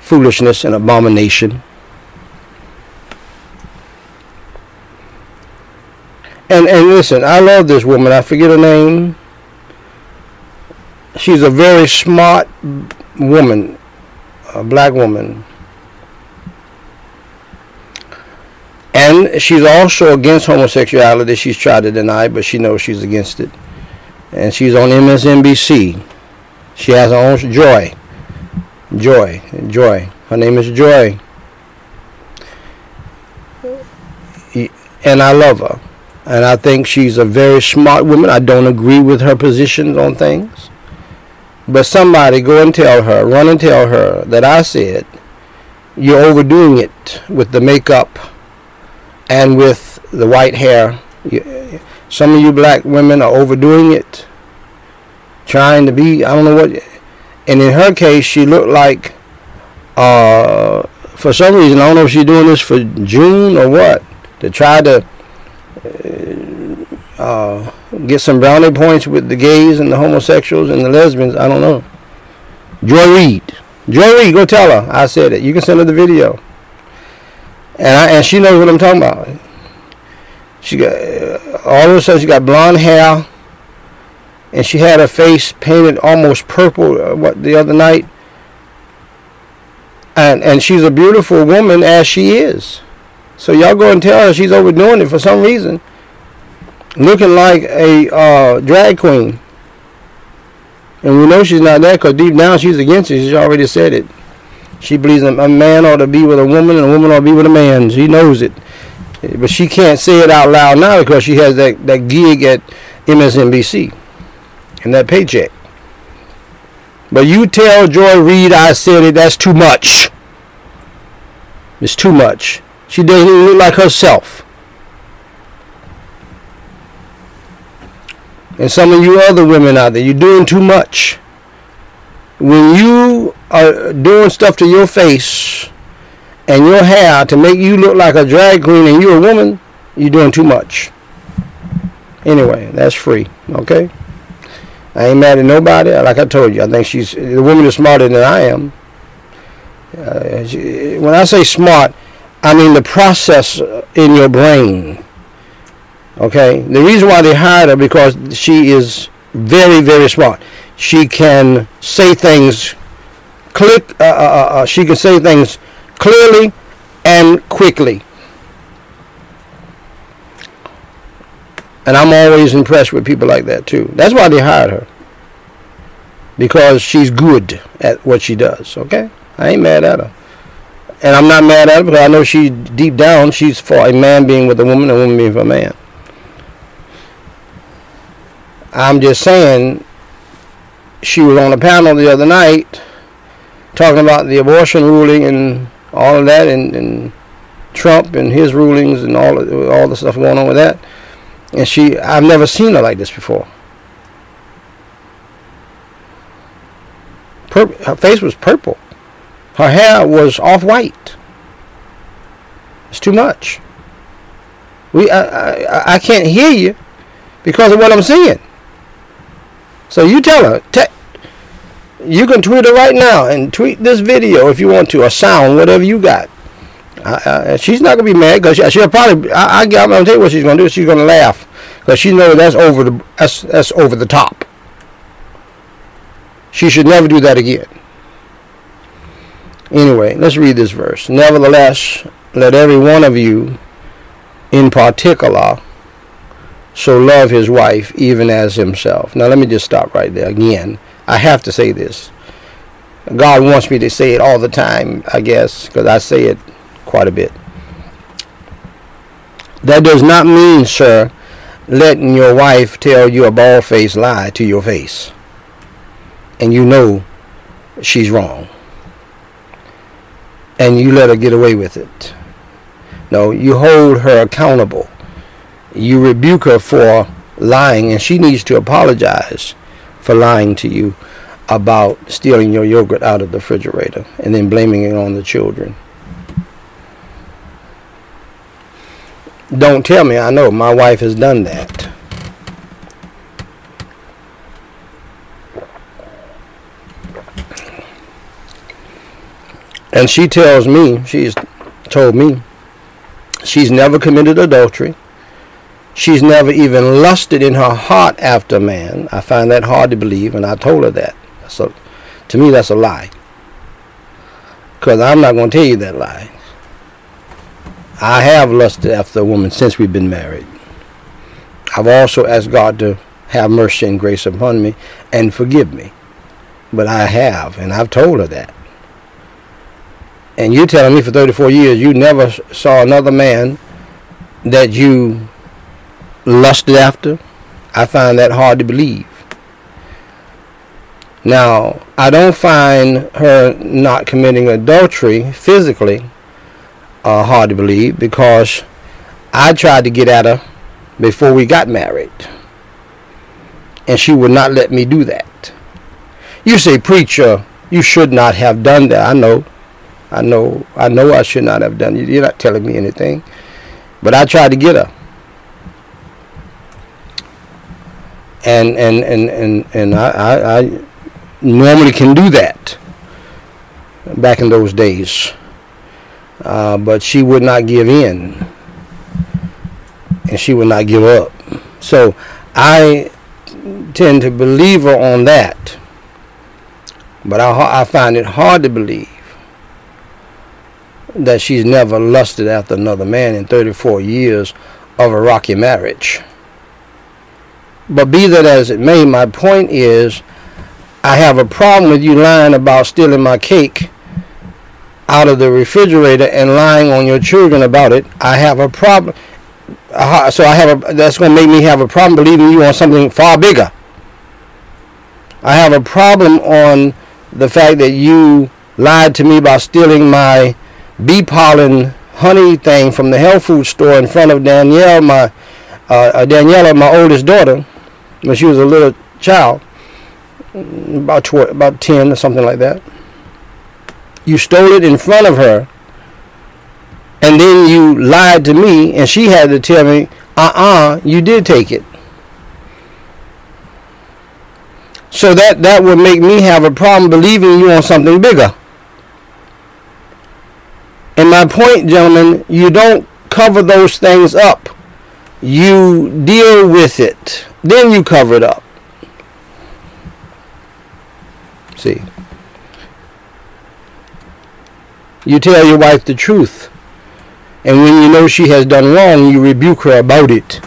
foolishness and abomination. And and listen, I love this woman. I forget her name. She's a very smart woman, a black woman. And she's also against homosexuality. She's tried to deny it, but she knows she's against it. And she's on MSNBC. She has her own Joy. Joy. Joy. Her name is Joy. And I love her. And I think she's a very smart woman. I don't agree with her positions on things. But somebody go and tell her, run and tell her that I said, you're overdoing it with the makeup and with the white hair. Some of you black women are overdoing it, trying to be, I don't know what. And in her case, she looked like, uh, for some reason, I don't know if she's doing this for June or what, to try to uh, uh, get some brownie points with the gays and the homosexuals and the lesbians. I don't know. Joy Reid. Joy Reid, go tell her I said it. You can send her the video and I, and she knows what I'm talking about. She got all of a sudden she got blonde hair, and she had her face painted almost purple. Uh, what the other night, and and she's a beautiful woman as she is. So y'all go and tell her she's overdoing it for some reason, looking like a uh, drag queen. And we know she's not that because deep down she's against it. She's already said it. She believes a man ought to be with a woman and a woman ought to be with a man. She knows it. But she can't say it out loud now because she has that, that gig at MSNBC and that paycheck. But you tell Joy Reid I said it, that's too much. It's too much. She doesn't even look like herself. And some of you other women out there, you're doing too much. When you are doing stuff to your face and your hair to make you look like a drag queen and you're a woman, you're doing too much. Anyway, that's free. Okay? I ain't mad at nobody. Like I told you, I think she's the woman is smarter than I am. Uh, when I say smart, I mean the process in your brain. Okay, the reason why they hired her because she is very, very smart. She can say things click. Uh, uh, uh, uh she can say things clearly and quickly. And I'm always impressed with people like that too. That's why they hired her. Because she's good at what she does, okay? I ain't mad at her. And I'm not mad at her because I know she deep down she's for a man being with a woman, a woman being for a man. I'm just saying she was on a panel the other night talking about the abortion ruling and all of that and, and Trump and his rulings and all all the stuff going on with that. And she, I've never seen her like this before. Pur- her face was purple. Her hair was off white. It's too much. We, I, I, I can't hear you because of what I'm seeing. So you tell her. Te- you can tweet her right now and tweet this video if you want to, or sound, whatever you got. Uh, she's not gonna be mad because she, will probably. I, I, I'm gonna tell you what she's gonna do. She's gonna laugh because she knows that's over the that's that's over the top. She should never do that again. Anyway, let's read this verse. Nevertheless, let every one of you, in particular, so love his wife even as himself. Now let me just stop right there again. I have to say this. God wants me to say it all the time, I guess, because I say it quite a bit. That does not mean, sir, letting your wife tell you a bald-faced lie to your face. And you know she's wrong. And you let her get away with it. No, you hold her accountable. You rebuke her for lying, and she needs to apologize for lying to you about stealing your yogurt out of the refrigerator and then blaming it on the children. Don't tell me, I know my wife has done that. And she tells me, she's told me, she's never committed adultery. She's never even lusted in her heart after a man. I find that hard to believe, and I told her that. So, to me, that's a lie. Because I'm not going to tell you that lie. I have lusted after a woman since we've been married. I've also asked God to have mercy and grace upon me and forgive me. But I have, and I've told her that. And you're telling me for 34 years you never saw another man that you lusted after, I find that hard to believe. Now, I don't find her not committing adultery physically uh, hard to believe because I tried to get at her before we got married. And she would not let me do that. You say, preacher, you should not have done that. I know. I know. I know I should not have done it. You're not telling me anything. But I tried to get her. And and and and, and I, I, normally can do that back in those days. Uh, but she would not give in. And she would not give up. So I tend to believe her on that. But I, I find it hard to believe that she's never lusted after another man in 34 years of a rocky marriage but be that as it may, my point is I have a problem with you lying about stealing my cake out of the refrigerator and lying on your children about it, I have a problem. So I have a that's going to make me have a problem believing you on something far bigger. I have a problem on the fact that you lied to me about stealing my bee pollen honey thing from the health food store in front of Danielle, my uh, uh Daniela, my oldest daughter, when she was a little child, about about ten or something like that. You stole it in front of her, and then you lied to me, and she had to tell me, "Uh-uh, you did take it." So that that would make me have a problem believing you on something bigger. And my point, gentlemen, you don't cover those things up. You deal with it. Then you cover it up. See? You tell your wife the truth. And when you know she has done wrong, you rebuke her about it.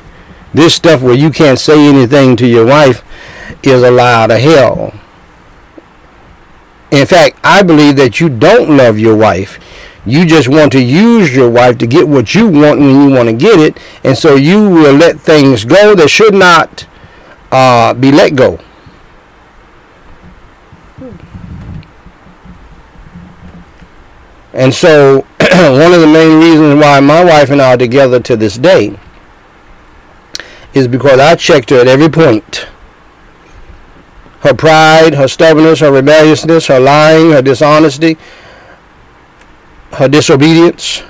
This stuff where you can't say anything to your wife is a lie to hell. In fact, I believe that you don't love your wife. You just want to use your wife to get what you want when you want to get it, and so you will let things go that should not uh, be let go. And so, [clears throat] one of the main reasons why my wife and I are together to this day is because I checked her at every point. Her pride, her stubbornness, her rebelliousness, her lying, her dishonesty, her disobedience,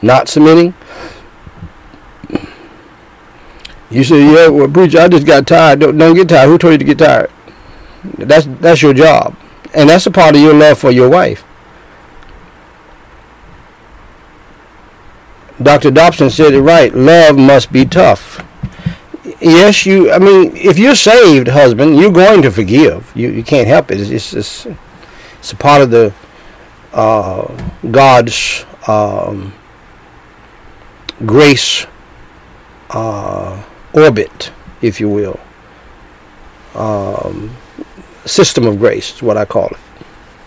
not submitting. You say, yeah, well, preacher, I just got tired. Don't, don't get tired. Who told you to get tired? That's that's your job, and that's a part of your love for your wife. Dr. Dobson said it right. Love must be tough. Yes, you. I mean, if you're saved, husband, you're going to forgive. You you can't help it. It's it's, it's, it's a part of the uh, God's um, grace uh, orbit, if you will. Um, system of grace is what I call it.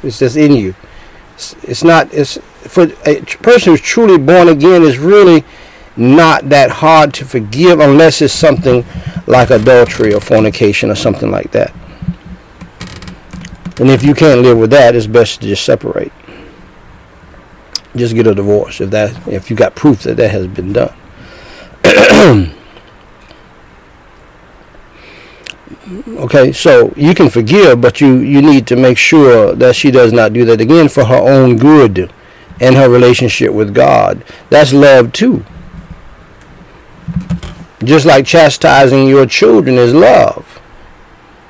It's just in you. It's, it's not. It's for a person who's truly born again is really not that hard to forgive unless it's something like adultery or fornication or something like that. And if you can't live with that, it's best to just separate just get a divorce if that if you got proof that that has been done. [clears throat] okay, so you can forgive, but you you need to make sure that she does not do that again for her own good and her relationship with God. That's love too. Just like chastising your children is love.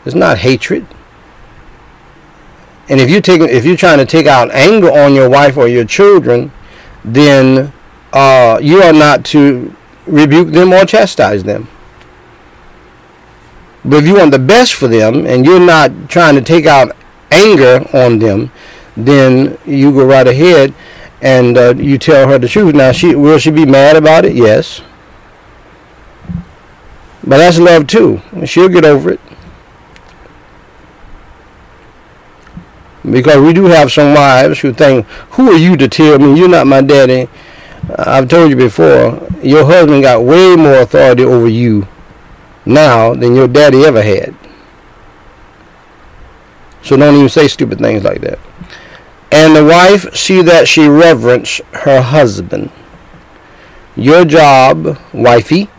It's not hatred. And if you take if you're trying to take out anger on your wife or your children, then uh, you are not to rebuke them or chastise them. But if you want the best for them and you're not trying to take out anger on them, then you go right ahead and uh, you tell her the truth. Now, she will she be mad about it? Yes. But that's love too. She'll get over it. Because we do have some wives who think, who are you to tell me you're not my daddy? Uh, I've told you before, your husband got way more authority over you now than your daddy ever had. So don't even say stupid things like that. And the wife, see that she reverence her husband. Your job, wifey,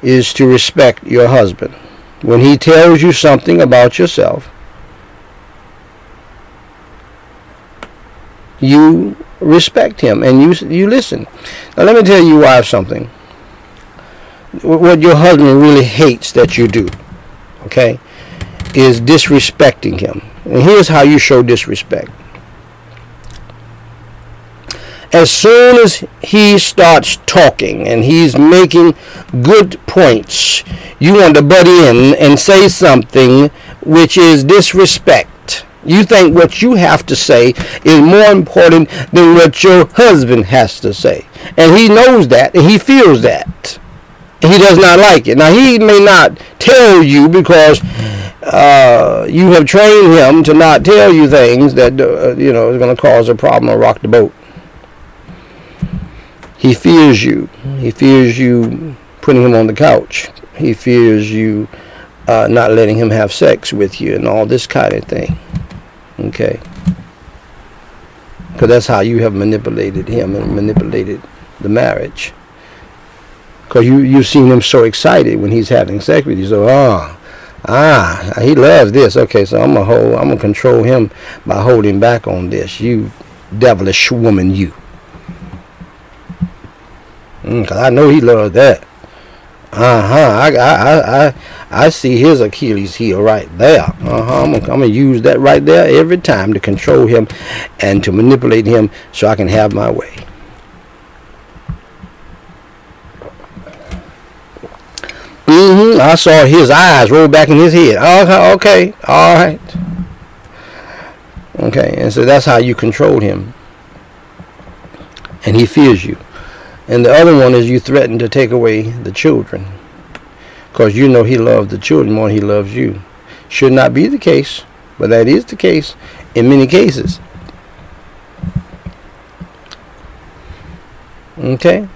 is to respect your husband. When he tells you something about yourself, you respect him and you you listen. Now let me tell you why something. What your husband really hates that you do, okay, is disrespecting him. And here's how you show disrespect. As soon as he starts talking and he's making good points, you want to butt in and say something which is disrespect you think what you have to say is more important than what your husband has to say. And he knows that and he feels that. He does not like it. Now he may not tell you because uh, you have trained him to not tell you things that uh, you know is going to cause a problem or rock the boat. He fears you. He fears you putting him on the couch. He fears you uh, not letting him have sex with you and all this kind of thing. Okay. Because that's how you have manipulated him and manipulated the marriage. Because you, you've seen him so excited when he's having sex with you. So, ah, ah, he loves this. Okay, so I'm going to hold, I'm going to control him by holding back on this. You devilish woman, you. Because mm, I know he loves that. Uh-huh. I, I, I, I see his Achilles heel right there. Uh-huh. I'm, I'm going to use that right there every time to control him and to manipulate him so I can have my way. Mm-hmm. I saw his eyes roll back in his head. Okay, okay, all right. Okay, and so that's how you control him. And he fears you. And the other one is you threaten to take away the children. Because you know he loves the children more than he loves you. Should not be the case, but that is the case in many cases. Okay?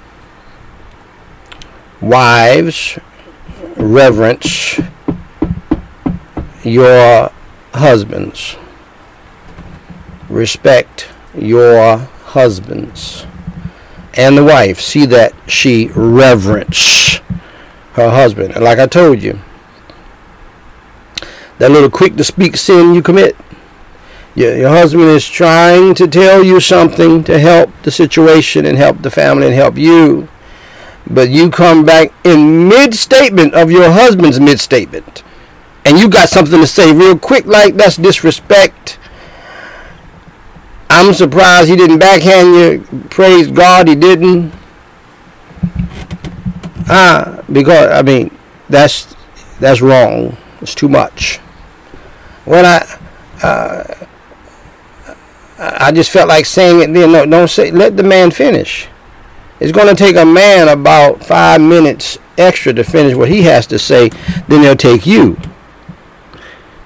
Wives, reverence your husbands. Respect your husbands and the wife see that she reverence her husband. And like I told you, that little quick to speak sin you commit. Your, your husband is trying to tell you something to help the situation and help the family and help you. But you come back in mid statement of your husband's mid statement. And you got something to say real quick, like that's disrespect I'm surprised he didn't backhand you. Praise God, he didn't. Ah, because I mean, that's that's wrong. It's too much. When I, uh, I just felt like saying it then. No, don't say. Let the man finish. It's going to take a man about five minutes extra to finish what he has to say. Then they'll take you.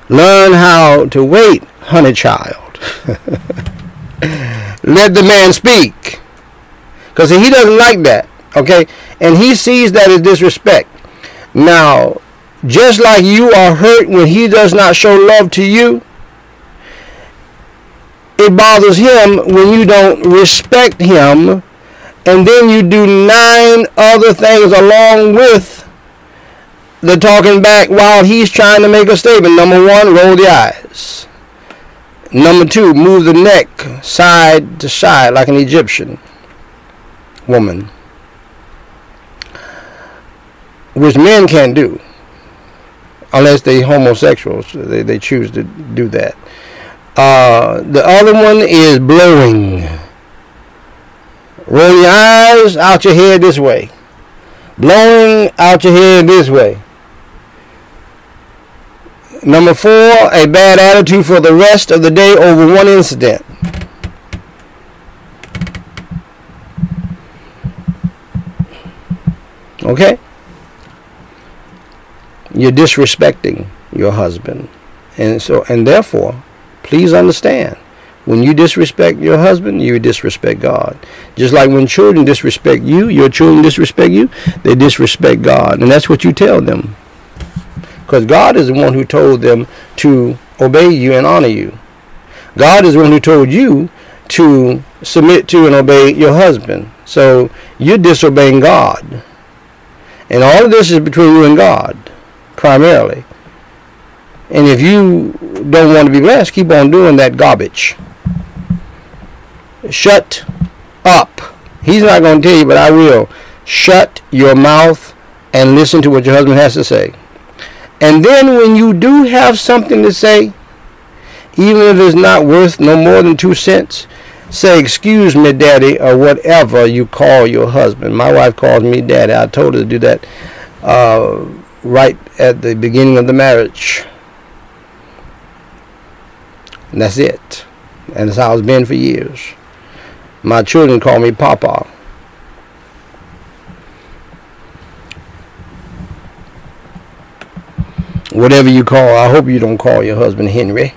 Learn how to wait, honey child. [laughs] let the man speak. Because he doesn't like that. Okay? And he sees that as disrespect. Now, just like you are hurt when he does not show love to you, it bothers him when you don't respect him and then you do nine other things along with the talking back while he's trying to make a statement. Number one, roll the eyes. Number two, move the neck side to side like an Egyptian woman, which men can't do unless they homosexuals. They, they choose to do that. Uh, the other one is blowing. Roll your eyes out your head this way. Blowing out your head this way. Number four, a bad attitude for the rest of the day over one incident. Okay? You're disrespecting your husband. And so and therefore, please understand, when you disrespect your husband, you disrespect God. Just like when children disrespect you, your children disrespect you, they disrespect God. And that's what you tell them. Because God is the one who told them to obey you and honor you. God is the one who told you to submit to and obey your husband. So you're disobeying God. And all of this is between you and God, primarily. And if you don't want to be blessed, keep on doing that garbage. Shut up. He's not going to tell you, but I will. Shut your mouth and listen to what your husband has to say. And then when you do have something to say, even if it's not worth no more than two cents, say, excuse me, daddy, or whatever you call your husband. My wife calls me daddy. I told her to do that uh, right at the beginning of the marriage. And that's it. And that's how it's been for years. My children call me Papa. Whatever you call. I hope you don't call your husband Henry.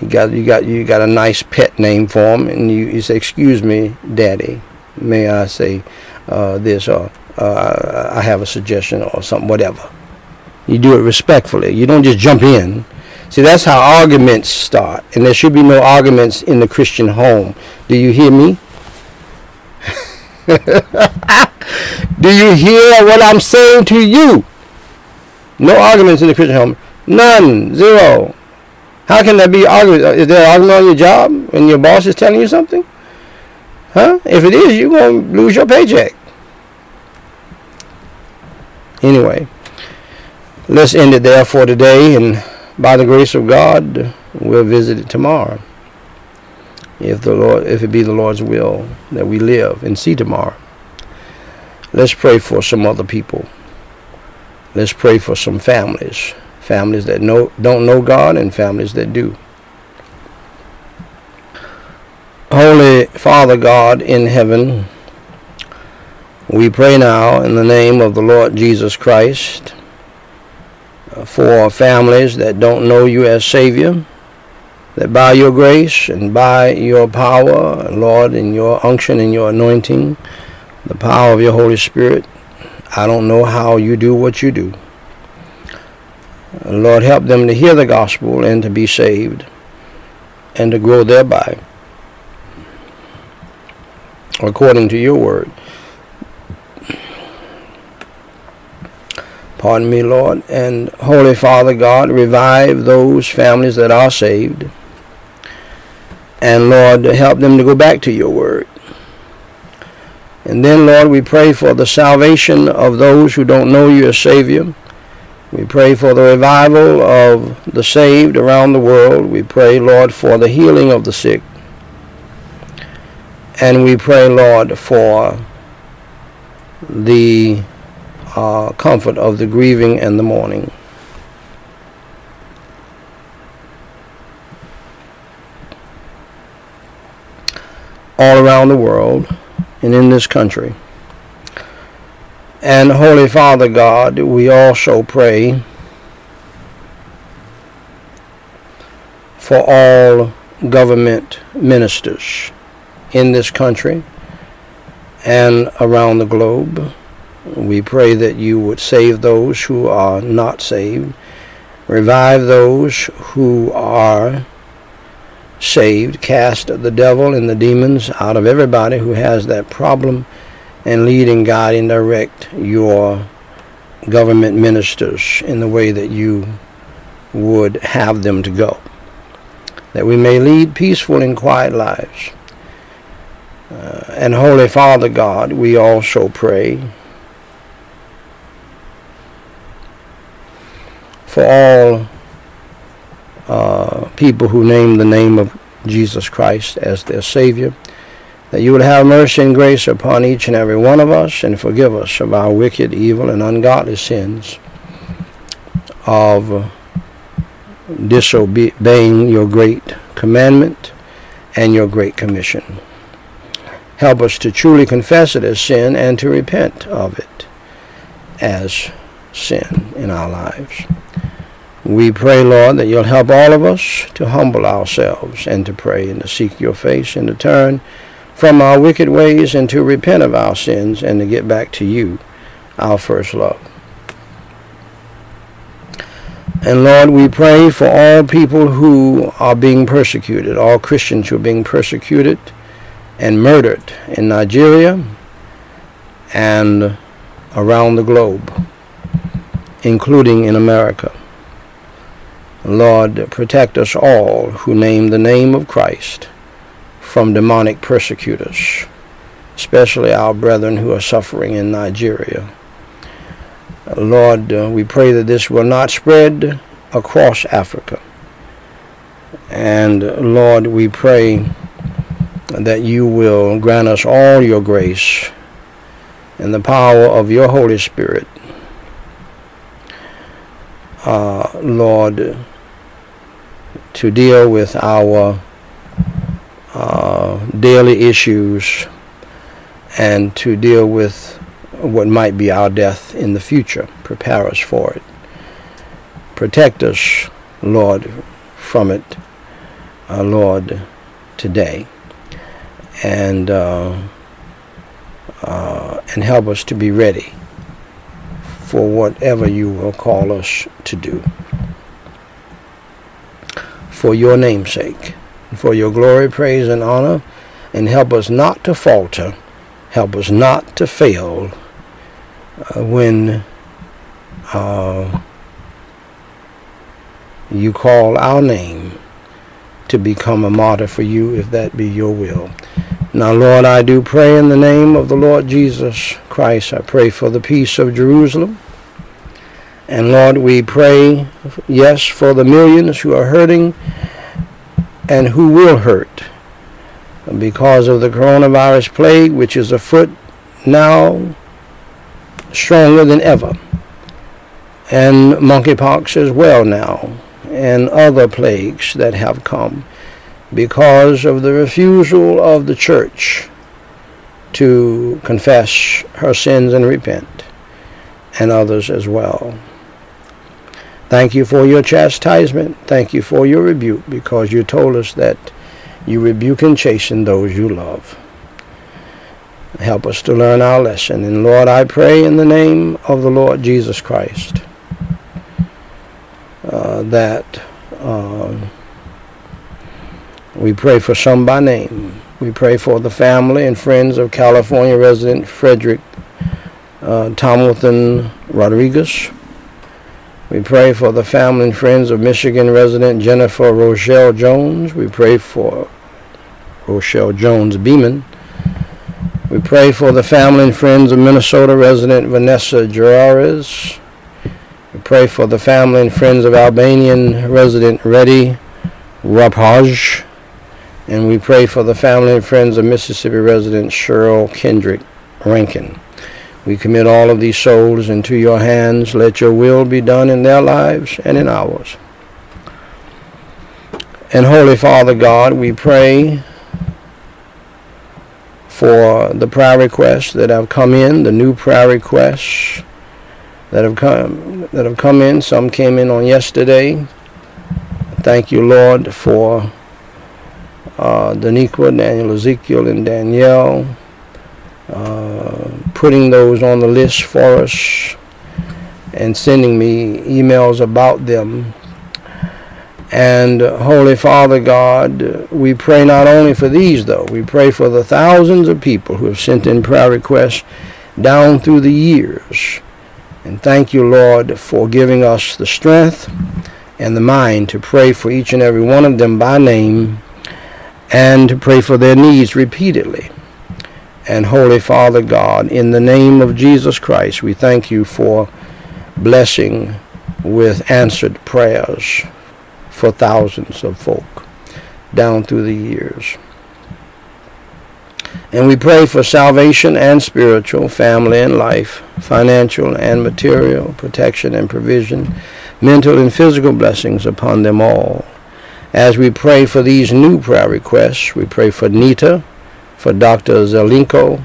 You got you got you got a nice pet name for him, and you, you say, "Excuse me, Daddy, may I say uh, this or uh, I have a suggestion or something, whatever." You do it respectfully. You don't just jump in. See, that's how arguments start, and there should be no arguments in the Christian home. Do you hear me? [laughs] do you hear what I'm saying to you? No arguments in the Christian home. None. Zero. How can there be argument? Is there an argument on your job when your boss is telling you something? Huh? If it is, you're going to lose your paycheck. Anyway, let's end it there for today, and by the grace of God, we'll visit it tomorrow. If the Lord, if it be the Lord's will that we live and see tomorrow. Let's pray for some other people. Let's pray for some families families that know, don't know God and families that do. Holy Father God in heaven, we pray now in the name of the Lord Jesus Christ uh, for families that don't know you as Savior, that by your grace and by your power, Lord, in your unction and your anointing, the power of your Holy Spirit, I don't know how you do what you do. Lord, help them to hear the gospel and to be saved and to grow thereby according to your word. Pardon me, Lord. And Holy Father God, revive those families that are saved. And Lord, help them to go back to your word. And then, Lord, we pray for the salvation of those who don't know you as Savior. We pray for the revival of the saved around the world. We pray, Lord, for the healing of the sick. And we pray, Lord, for the uh, comfort of the grieving and the mourning. All around the world and in this country. And Holy Father God, we also pray for all government ministers in this country and around the globe. We pray that you would save those who are not saved, revive those who are saved, cast the devil and the demons out of everybody who has that problem and lead and guide and direct your government ministers in the way that you would have them to go. That we may lead peaceful and quiet lives. Uh, and Holy Father God, we also pray for all uh, people who name the name of Jesus Christ as their Savior that you would have mercy and grace upon each and every one of us and forgive us of our wicked, evil, and ungodly sins of disobeying your great commandment and your great commission. Help us to truly confess it as sin and to repent of it as sin in our lives. We pray, Lord, that you'll help all of us to humble ourselves and to pray and to seek your face and to turn from our wicked ways and to repent of our sins and to get back to you, our first love. And Lord, we pray for all people who are being persecuted, all Christians who are being persecuted and murdered in Nigeria and around the globe, including in America. Lord, protect us all who name the name of Christ from demonic persecutors, especially our brethren who are suffering in Nigeria. Lord, uh, we pray that this will not spread across Africa. And Lord, we pray that you will grant us all your grace and the power of your Holy Spirit. Uh, Lord, to deal with our uh, daily issues and to deal with what might be our death in the future. Prepare us for it. Protect us, Lord, from it, uh, Lord, today. And, uh, uh, and help us to be ready for whatever you will call us to do. For your namesake, for your glory, praise, and honor, and help us not to falter, help us not to fail uh, when uh, you call our name to become a martyr for you, if that be your will. Now, Lord, I do pray in the name of the Lord Jesus Christ. I pray for the peace of Jerusalem. And Lord, we pray, yes, for the millions who are hurting and who will hurt because of the coronavirus plague, which is afoot now stronger than ever, and monkeypox as well now, and other plagues that have come because of the refusal of the church to confess her sins and repent, and others as well. Thank you for your chastisement. Thank you for your rebuke, because you told us that you rebuke and chasten those you love. Help us to learn our lesson. And Lord, I pray in the name of the Lord Jesus Christ uh, that uh, we pray for some by name. We pray for the family and friends of California resident Frederick uh, Tomilton Rodriguez. We pray for the family and friends of Michigan resident Jennifer Rochelle Jones. We pray for Rochelle Jones Beeman. We pray for the family and friends of Minnesota resident Vanessa Gerarez. We pray for the family and friends of Albanian resident Reddy Rapaj. And we pray for the family and friends of Mississippi resident Cheryl Kendrick Rankin. We commit all of these souls into your hands. Let your will be done in their lives and in ours. And Holy Father God, we pray for the prayer requests that have come in, the new prayer requests that have come that have come in. Some came in on yesterday. Thank you, Lord, for uh, Daniqua, Daniel Ezekiel, and Danielle, uh, putting those on the list for us and sending me emails about them. And uh, Holy Father God, we pray not only for these, though, we pray for the thousands of people who have sent in prayer requests down through the years. And thank you, Lord, for giving us the strength and the mind to pray for each and every one of them by name and to pray for their needs repeatedly. And Holy Father God, in the name of Jesus Christ, we thank you for blessing with answered prayers for thousands of folk down through the years. And we pray for salvation and spiritual, family and life, financial and material, protection and provision, mental and physical blessings upon them all. As we pray for these new prayer requests, we pray for Nita, for Dr. Zelenko,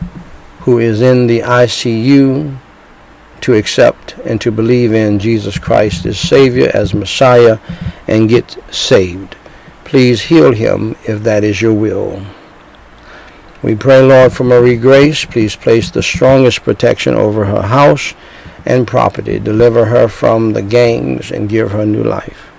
who is in the ICU, to accept and to believe in Jesus Christ as Savior, as Messiah, and get saved. Please heal him if that is your will. We pray, Lord, for Marie Grace. Please place the strongest protection over her house and property. Deliver her from the gangs and give her new life.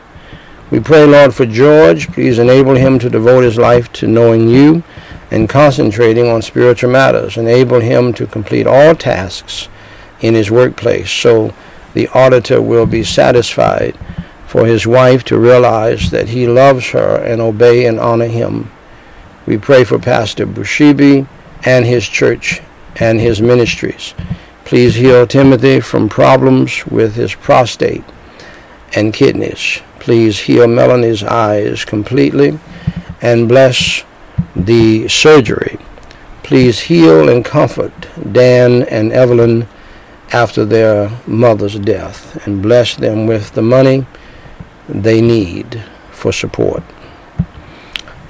We pray, Lord, for George. Please enable him to devote his life to knowing you and concentrating on spiritual matters. Enable him to complete all tasks in his workplace so the auditor will be satisfied for his wife to realize that he loves her and obey and honor him. We pray for Pastor Bushibi and his church and his ministries. Please heal Timothy from problems with his prostate and kidneys. Please heal Melanie's eyes completely and bless the surgery. Please heal and comfort Dan and Evelyn after their mother's death and bless them with the money they need for support.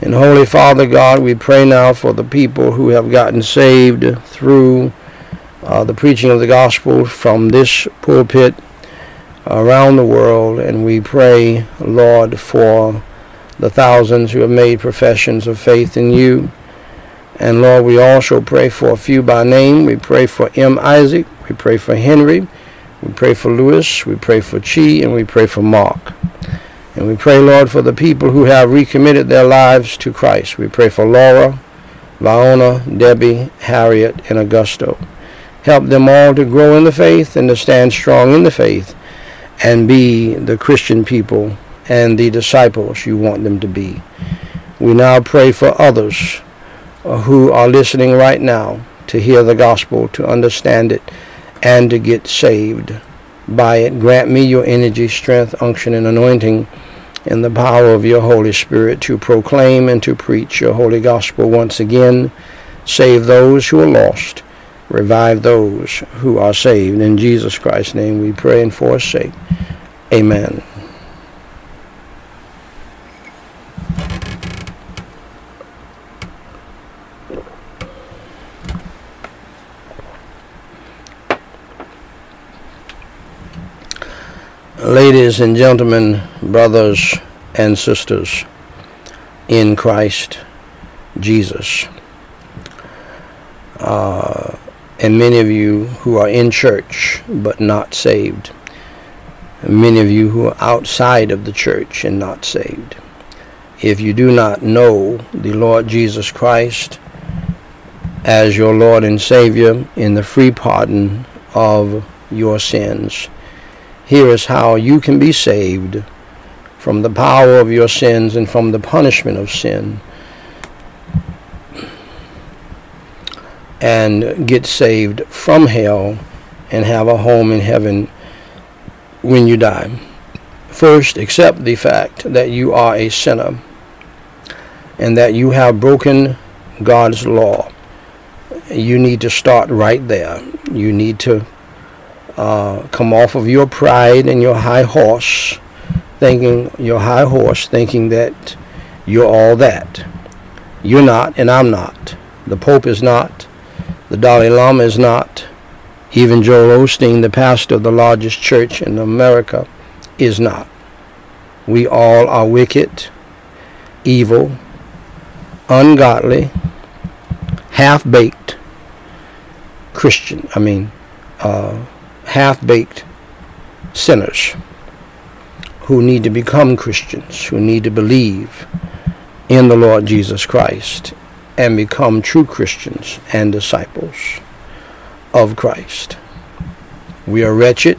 And Holy Father God, we pray now for the people who have gotten saved through uh, the preaching of the gospel from this pulpit around the world, and we pray, Lord, for the thousands who have made professions of faith in you. And Lord, we also pray for a few by name. We pray for M. Isaac. We pray for Henry. We pray for Lewis. We pray for Chi. And we pray for Mark. And we pray, Lord, for the people who have recommitted their lives to Christ. We pray for Laura, Vaona, Debbie, Harriet, and Augusto. Help them all to grow in the faith and to stand strong in the faith and be the Christian people and the disciples you want them to be. We now pray for others uh, who are listening right now to hear the gospel, to understand it, and to get saved by it. Grant me your energy, strength, unction, and anointing in the power of your Holy Spirit to proclaim and to preach your holy gospel once again. Save those who are lost. Revive those who are saved. In Jesus Christ's name we pray and for sake. Amen. Ladies and gentlemen, brothers and sisters in Christ Jesus, uh, and many of you who are in church but not saved, many of you who are outside of the church and not saved. If you do not know the Lord Jesus Christ as your Lord and Savior in the free pardon of your sins, here is how you can be saved from the power of your sins and from the punishment of sin. And get saved from hell and have a home in heaven when you die. First, accept the fact that you are a sinner and that you have broken God's law. You need to start right there. You need to uh, come off of your pride and your high horse, thinking your high horse, thinking that you're all that. You're not, and I'm not. The Pope is not. The Dalai Lama is not. Even Joel Osteen, the pastor of the largest church in America, is not. We all are wicked, evil, ungodly, half baked Christian. I mean, uh, half baked sinners who need to become Christians, who need to believe in the Lord Jesus Christ and become true Christians and disciples of Christ. We are wretched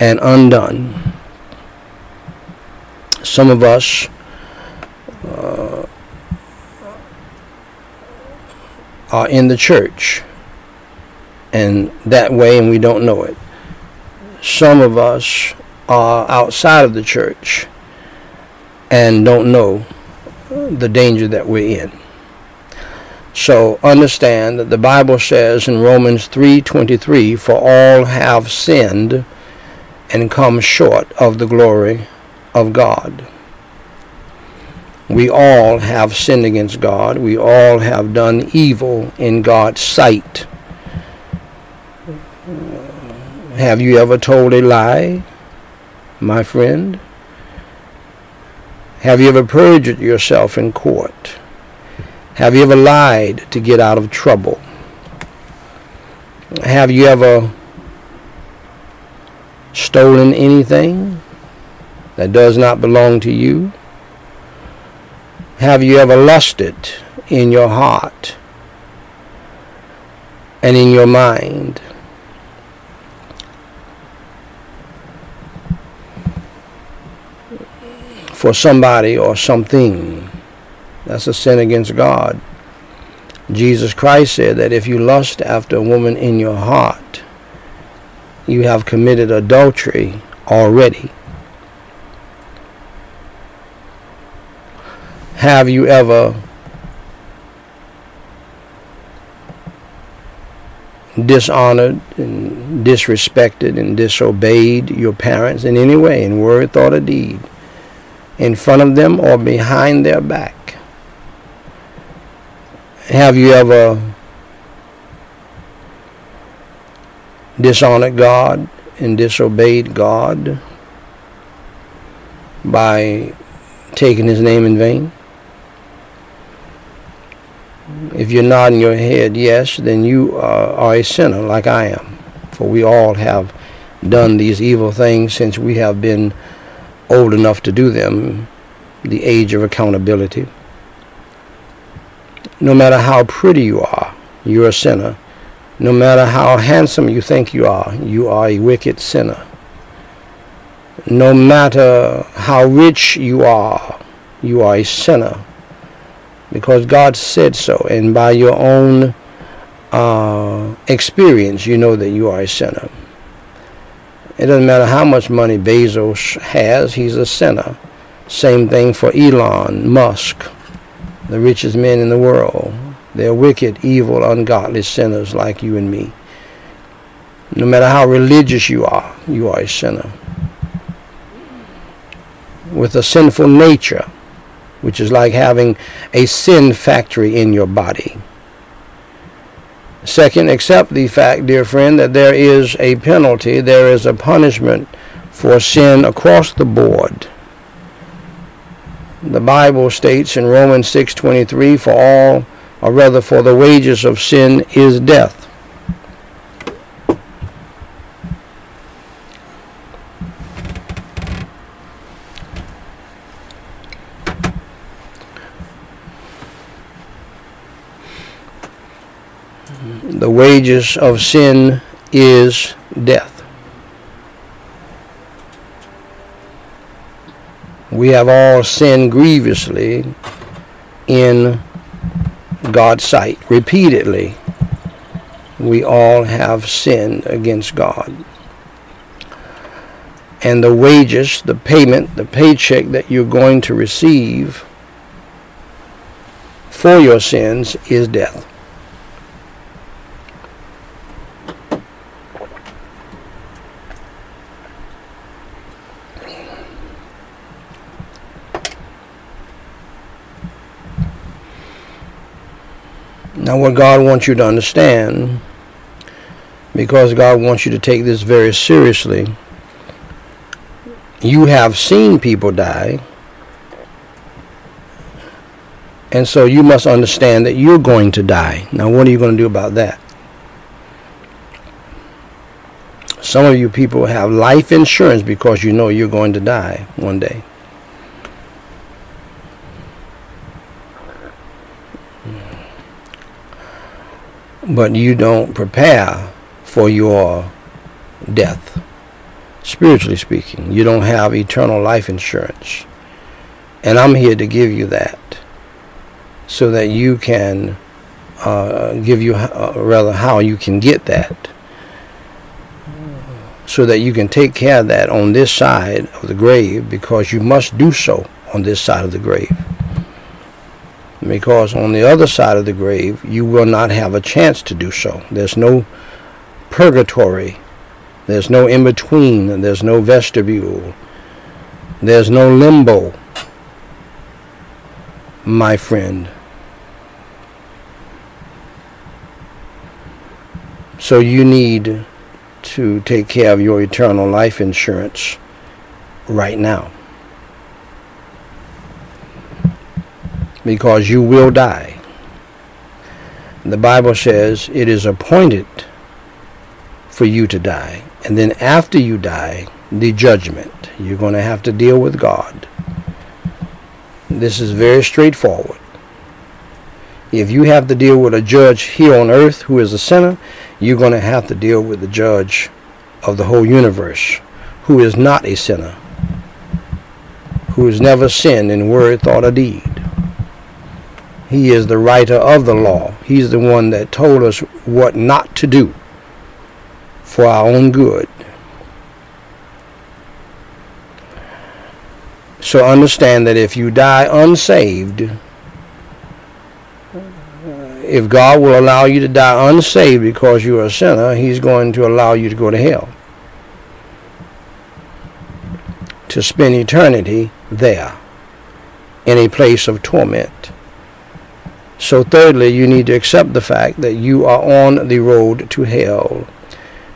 and undone. Some of us uh, are in the church and that way and we don't know it. Some of us are outside of the church and don't know the danger that we're in. So understand that the Bible says in Romans 3:23 for all have sinned and come short of the glory of God. We all have sinned against God. We all have done evil in God's sight. Have you ever told a lie, my friend? Have you ever perjured yourself in court? Have you ever lied to get out of trouble? Have you ever stolen anything that does not belong to you? Have you ever lusted in your heart and in your mind? For somebody or something. That's a sin against God. Jesus Christ said that if you lust after a woman in your heart, you have committed adultery already. Have you ever dishonored and disrespected and disobeyed your parents in any way, in word, thought, or deed? In front of them or behind their back? Have you ever dishonored God and disobeyed God by taking his name in vain? If you're nodding your head yes, then you are, are a sinner like I am. For we all have done these evil things since we have been old enough to do them, the age of accountability. No matter how pretty you are, you're a sinner. No matter how handsome you think you are, you are a wicked sinner. No matter how rich you are, you are a sinner. Because God said so, and by your own uh, experience, you know that you are a sinner. It doesn't matter how much money Bezos has, he's a sinner. Same thing for Elon Musk, the richest men in the world. They're wicked, evil, ungodly sinners like you and me. No matter how religious you are, you are a sinner. With a sinful nature, which is like having a sin factory in your body. Second, accept the fact, dear friend, that there is a penalty, there is a punishment for sin across the board. The Bible states in Romans 6:23 for all or rather for the wages of sin is death. The wages of sin is death. We have all sinned grievously in God's sight. Repeatedly, we all have sinned against God. And the wages, the payment, the paycheck that you're going to receive for your sins is death. Now, what God wants you to understand, because God wants you to take this very seriously, you have seen people die, and so you must understand that you're going to die. Now, what are you going to do about that? Some of you people have life insurance because you know you're going to die one day. But you don't prepare for your death. Spiritually speaking, you don't have eternal life insurance. And I'm here to give you that so that you can uh, give you, uh, rather, how you can get that so that you can take care of that on this side of the grave because you must do so on this side of the grave because on the other side of the grave you will not have a chance to do so. There's no purgatory, there's no in between, there's no vestibule, there's no limbo, my friend. So you need to take care of your eternal life insurance right now. Because you will die. The Bible says it is appointed for you to die. And then after you die, the judgment. You're going to have to deal with God. This is very straightforward. If you have to deal with a judge here on earth who is a sinner, you're going to have to deal with the judge of the whole universe who is not a sinner, who has never sinned in word, thought, or deed. He is the writer of the law. He's the one that told us what not to do for our own good. So understand that if you die unsaved, if God will allow you to die unsaved because you're a sinner, He's going to allow you to go to hell. To spend eternity there in a place of torment. So thirdly, you need to accept the fact that you are on the road to hell.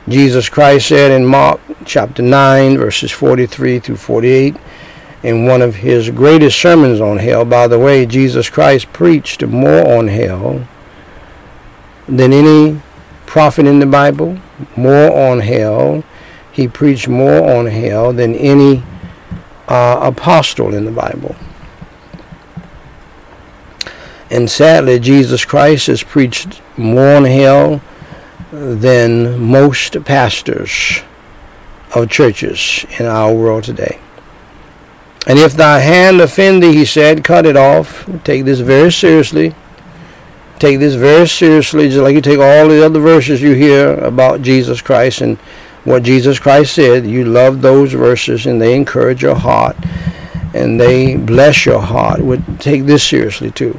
Jesus Christ said in Mark chapter 9, verses 43 through 48, in one of his greatest sermons on hell. By the way, Jesus Christ preached more on hell than any prophet in the Bible, more on hell. He preached more on hell than any uh, apostle in the Bible. And sadly, Jesus Christ has preached more on hell than most pastors of churches in our world today. And if thy hand offend thee, he said, cut it off. Take this very seriously. Take this very seriously, just like you take all the other verses you hear about Jesus Christ and what Jesus Christ said. You love those verses and they encourage your heart and they bless your heart. Would take this seriously too.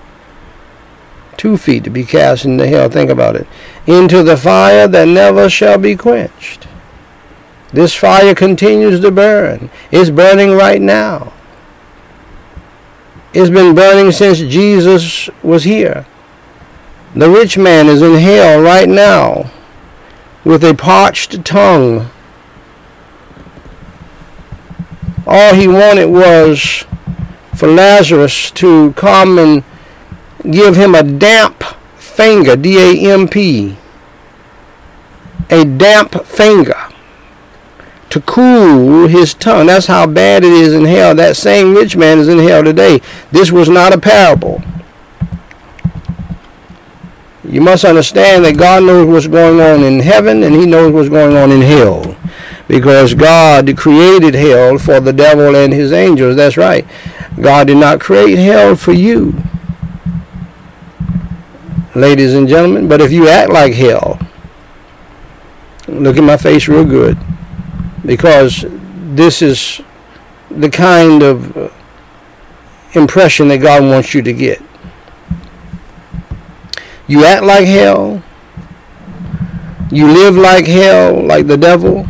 Two feet to be cast into hell. Think about it. Into the fire that never shall be quenched. This fire continues to burn. It's burning right now. It's been burning since Jesus was here. The rich man is in hell right now with a parched tongue. All he wanted was for Lazarus to come and give him a damp finger, D A M P, a damp finger to cool his tongue. That's how bad it is in hell. That same rich man is in hell today. This was not a parable. You must understand that God knows what's going on in heaven and he knows what's going on in hell. Because God created hell for the devil and his angels. That's right. God did not create hell for you, ladies and gentlemen. But if you act like hell, look at my face real good because this is the kind of uh, impression that God wants you to get. You act like hell. You live like hell, like the devil.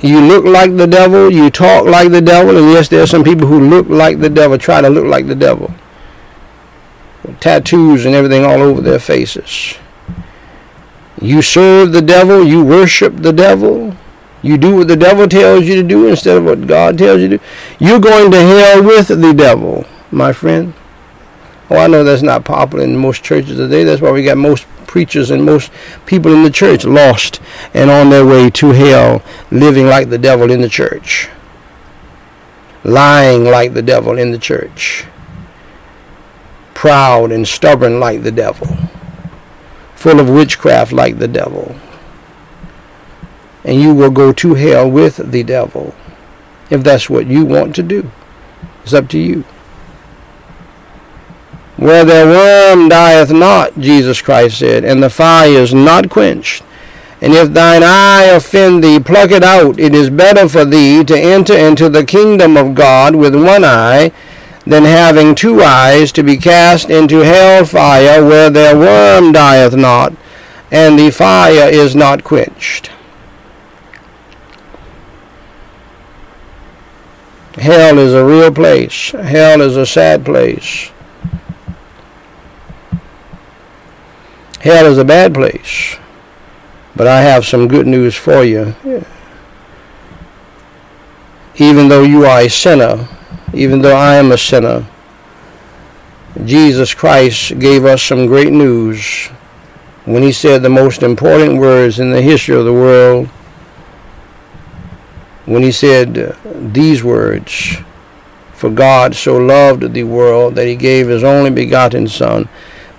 You look like the devil. You talk like the devil. And yes, there are some people who look like the devil, try to look like the devil. Tattoos and everything all over their faces. You serve the devil, you worship the devil, you do what the devil tells you to do instead of what God tells you to do. You're going to hell with the devil, my friend. Oh, I know that's not popular in most churches today. That's why we got most preachers and most people in the church lost and on their way to hell, living like the devil in the church, lying like the devil in the church, proud and stubborn like the devil full of witchcraft like the devil. And you will go to hell with the devil if that's what you want to do. It's up to you. Where the worm dieth not, Jesus Christ said, and the fire is not quenched. And if thine eye offend thee, pluck it out. It is better for thee to enter into the kingdom of God with one eye than having two eyes to be cast into hell fire where their worm dieth not, and the fire is not quenched. Hell is a real place. Hell is a sad place. Hell is a bad place. But I have some good news for you. Even though you are a sinner, even though I am a sinner. Jesus Christ gave us some great news when he said the most important words in the history of the world. When he said these words, For God so loved the world that he gave his only begotten Son,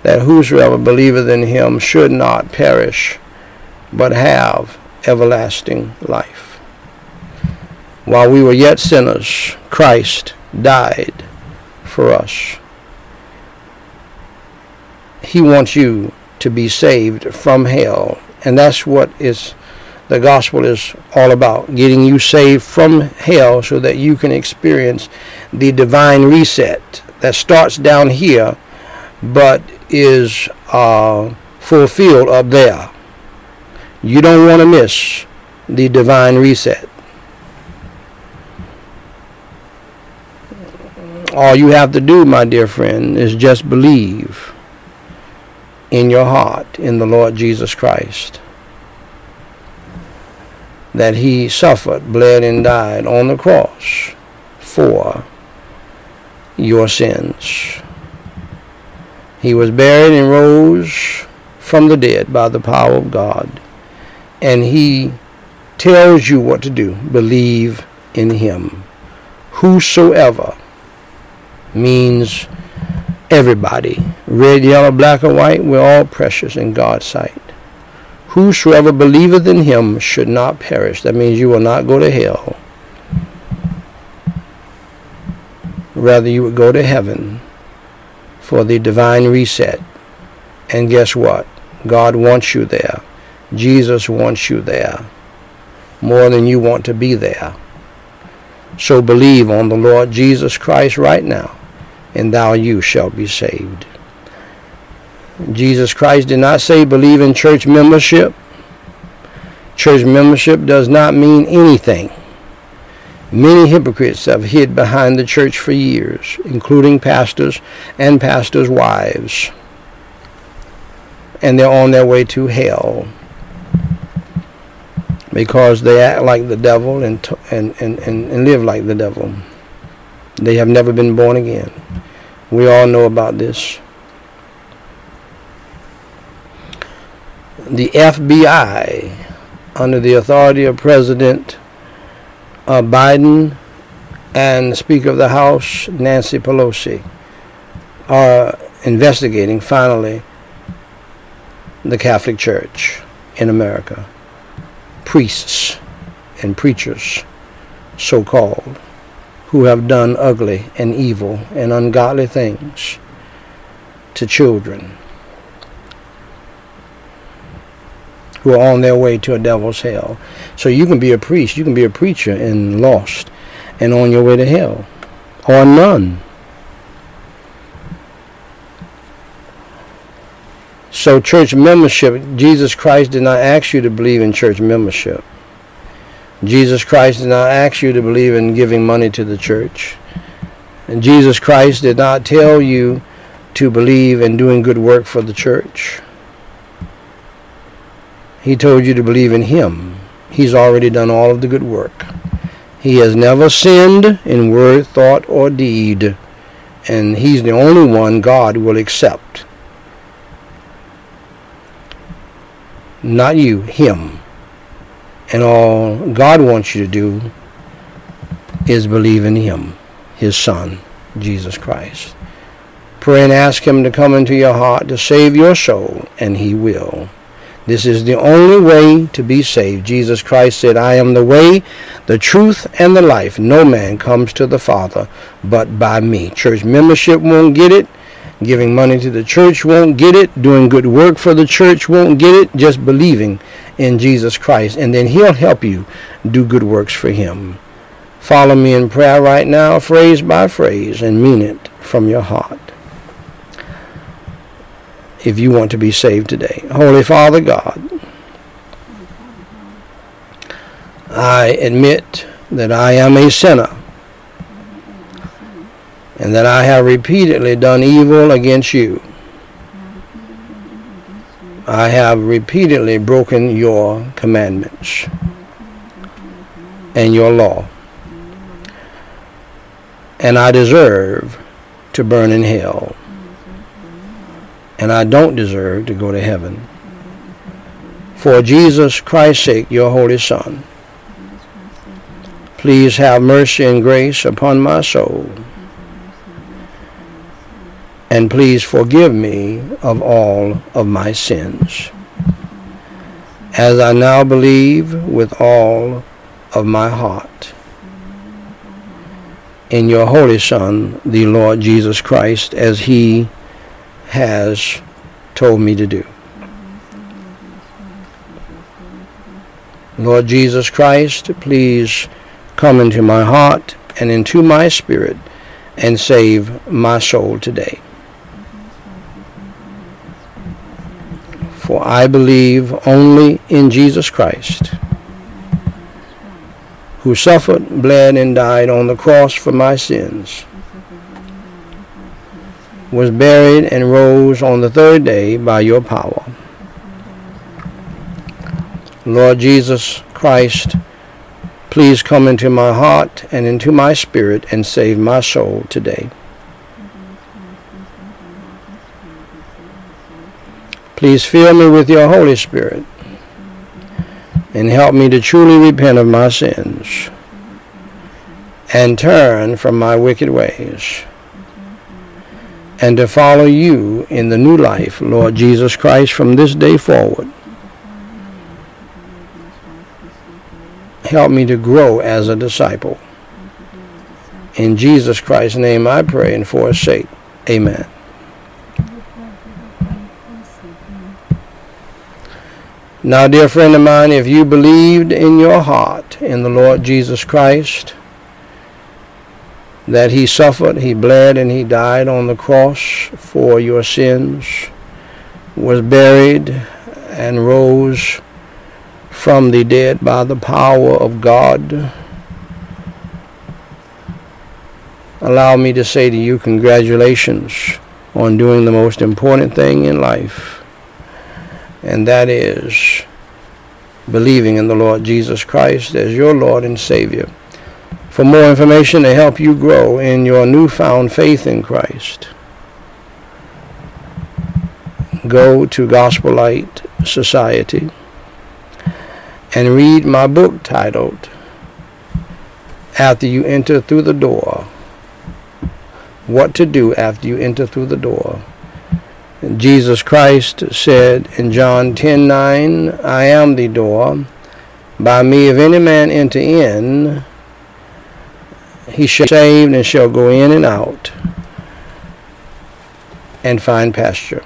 that whosoever believeth in him should not perish, but have everlasting life. While we were yet sinners, Christ died for us. He wants you to be saved from hell. And that's what is the gospel is all about, getting you saved from hell so that you can experience the divine reset that starts down here but is uh, fulfilled up there. You don't want to miss the divine reset. All you have to do, my dear friend, is just believe in your heart in the Lord Jesus Christ that he suffered, bled, and died on the cross for your sins. He was buried and rose from the dead by the power of God. And he tells you what to do. Believe in him. Whosoever means everybody. Red, yellow, black, or white, we're all precious in God's sight. Whosoever believeth in him should not perish. That means you will not go to hell. Rather, you would go to heaven for the divine reset. And guess what? God wants you there. Jesus wants you there more than you want to be there. So believe on the Lord Jesus Christ right now, and thou you shall be saved. Jesus Christ did not say believe in church membership. Church membership does not mean anything. Many hypocrites have hid behind the church for years, including pastors and pastors' wives. And they're on their way to hell because they act like the devil and, and, and, and, live like the devil. They have never been born again. We all know about this. The FBI, under the authority of President uh, Biden and Speaker of the House Nancy Pelosi are investigating finally the Catholic Church in America. Priests and preachers, so called, who have done ugly and evil and ungodly things to children who are on their way to a devil's hell. So you can be a priest, you can be a preacher and lost and on your way to hell. Or none. So church membership, Jesus Christ did not ask you to believe in church membership. Jesus Christ did not ask you to believe in giving money to the church. And Jesus Christ did not tell you to believe in doing good work for the church. He told you to believe in Him. He's already done all of the good work. He has never sinned in word, thought, or deed. And He's the only one God will accept. Not you, Him. And all God wants you to do is believe in Him, His Son, Jesus Christ. Pray and ask Him to come into your heart to save your soul, and He will. This is the only way to be saved. Jesus Christ said, I am the way, the truth, and the life. No man comes to the Father but by me. Church membership won't get it. Giving money to the church won't get it. Doing good work for the church won't get it. Just believing in Jesus Christ. And then He'll help you do good works for Him. Follow me in prayer right now, phrase by phrase, and mean it from your heart if you want to be saved today. Holy Father God, I admit that I am a sinner and that I have repeatedly done evil against you. I have repeatedly broken your commandments and your law. And I deserve to burn in hell and I don't deserve to go to heaven. For Jesus Christ's sake, your Holy Son, please have mercy and grace upon my soul and please forgive me of all of my sins. As I now believe with all of my heart in your Holy Son, the Lord Jesus Christ, as he has told me to do. Lord Jesus Christ, please come into my heart and into my spirit and save my soul today. For I believe only in Jesus Christ, who suffered, bled, and died on the cross for my sins, was buried, and rose on the third day by your power. Lord Jesus Christ, please come into my heart and into my spirit and save my soul today. Please fill me with your Holy Spirit and help me to truly repent of my sins and turn from my wicked ways and to follow you in the new life, Lord Jesus Christ, from this day forward. Help me to grow as a disciple. In Jesus Christ's name I pray and for his sake. Amen. Now, dear friend of mine, if you believed in your heart in the Lord Jesus Christ, that he suffered, he bled, and he died on the cross for your sins, was buried, and rose from the dead by the power of God, allow me to say to you, congratulations on doing the most important thing in life and that is believing in the Lord Jesus Christ as your Lord and Savior. For more information to help you grow in your newfound faith in Christ, go to Gospel Light Society and read my book titled After You Enter Through the Door What to Do After You Enter Through the Door. Jesus Christ said in John 10:9, I am the door. By me, if any man enter in, he shall be saved and shall go in and out and find pasture.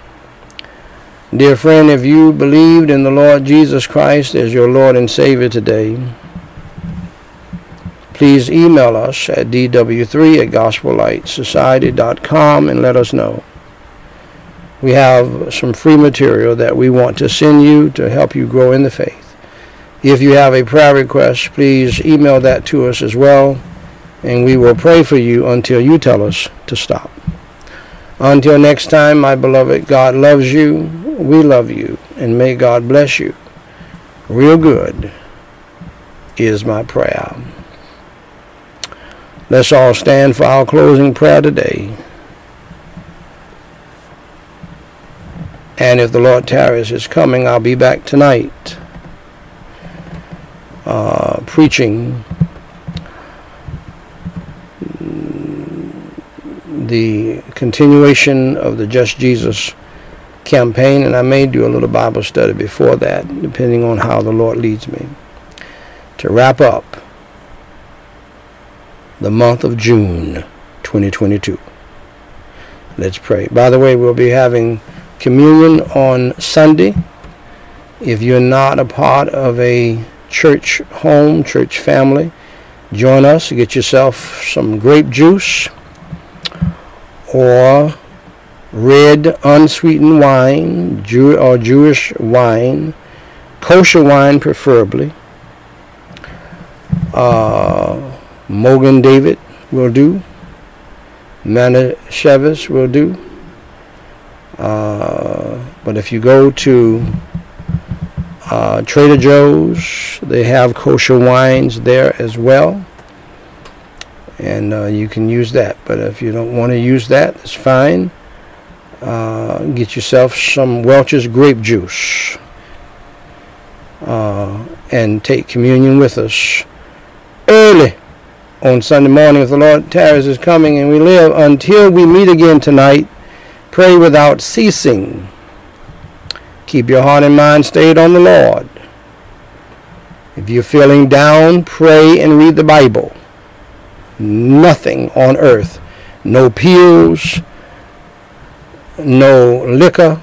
Dear friend, if you believed in the Lord Jesus Christ as your Lord and Savior today, please email us at dw3 at gospellightsociety.com and let us know we have some free material that we want to send you to help you grow in the faith. If you have a prayer request, please email that to us as well, and we will pray for you until you tell us to stop. Until next time, my beloved, God loves you, we love you, and may God bless you. Real good is my prayer. Let's all stand for our closing prayer today. And if the Lord tarries is coming, I'll be back tonight uh, preaching the continuation of the Just Jesus campaign, and I may do a little Bible study before that, depending on how the Lord leads me. To wrap up the month of June 2022. Let's pray. By the way, we'll be having communion on Sunday. If you're not a part of a church home, church family, join us. Get yourself some grape juice or red unsweetened wine Jew- or Jewish wine, kosher wine preferably. Uh, Mogen David will do. Manischewitz will do. Uh, but if you go to uh, Trader Joe's, they have kosher wines there as well. And uh, you can use that. But if you don't want to use that, it's fine. Uh, get yourself some Welch's grape juice. Uh, and take communion with us early on Sunday morning if the Lord tarries is coming and we live until we meet again tonight. Pray without ceasing. Keep your heart and mind stayed on the Lord. If you're feeling down, pray and read the Bible. Nothing on earth, no pills, no liquor,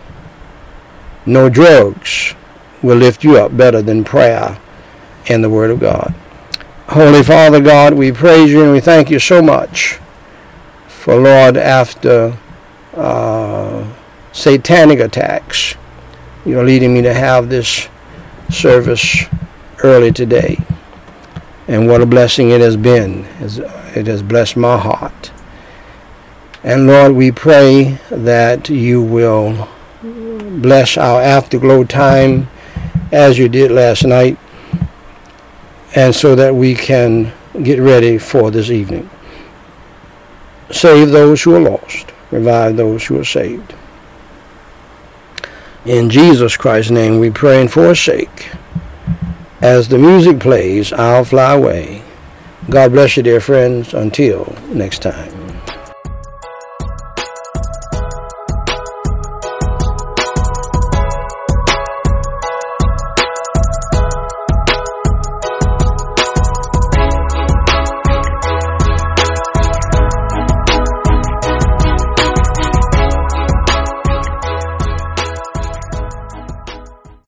no drugs will lift you up better than prayer and the Word of God. Holy Father God, we praise you and we thank you so much for, Lord, after uh, satanic attacks, you're leading me to have this service early today. And what a blessing it has been. It has blessed my heart. And Lord, we pray that you will bless our afterglow time as you did last night, and so that we can get ready for this evening. Save those who are lost, revive those who are saved. In Jesus Christ's name we pray and forsake. As the music plays, I'll fly away. God bless you, dear friends. Until next time.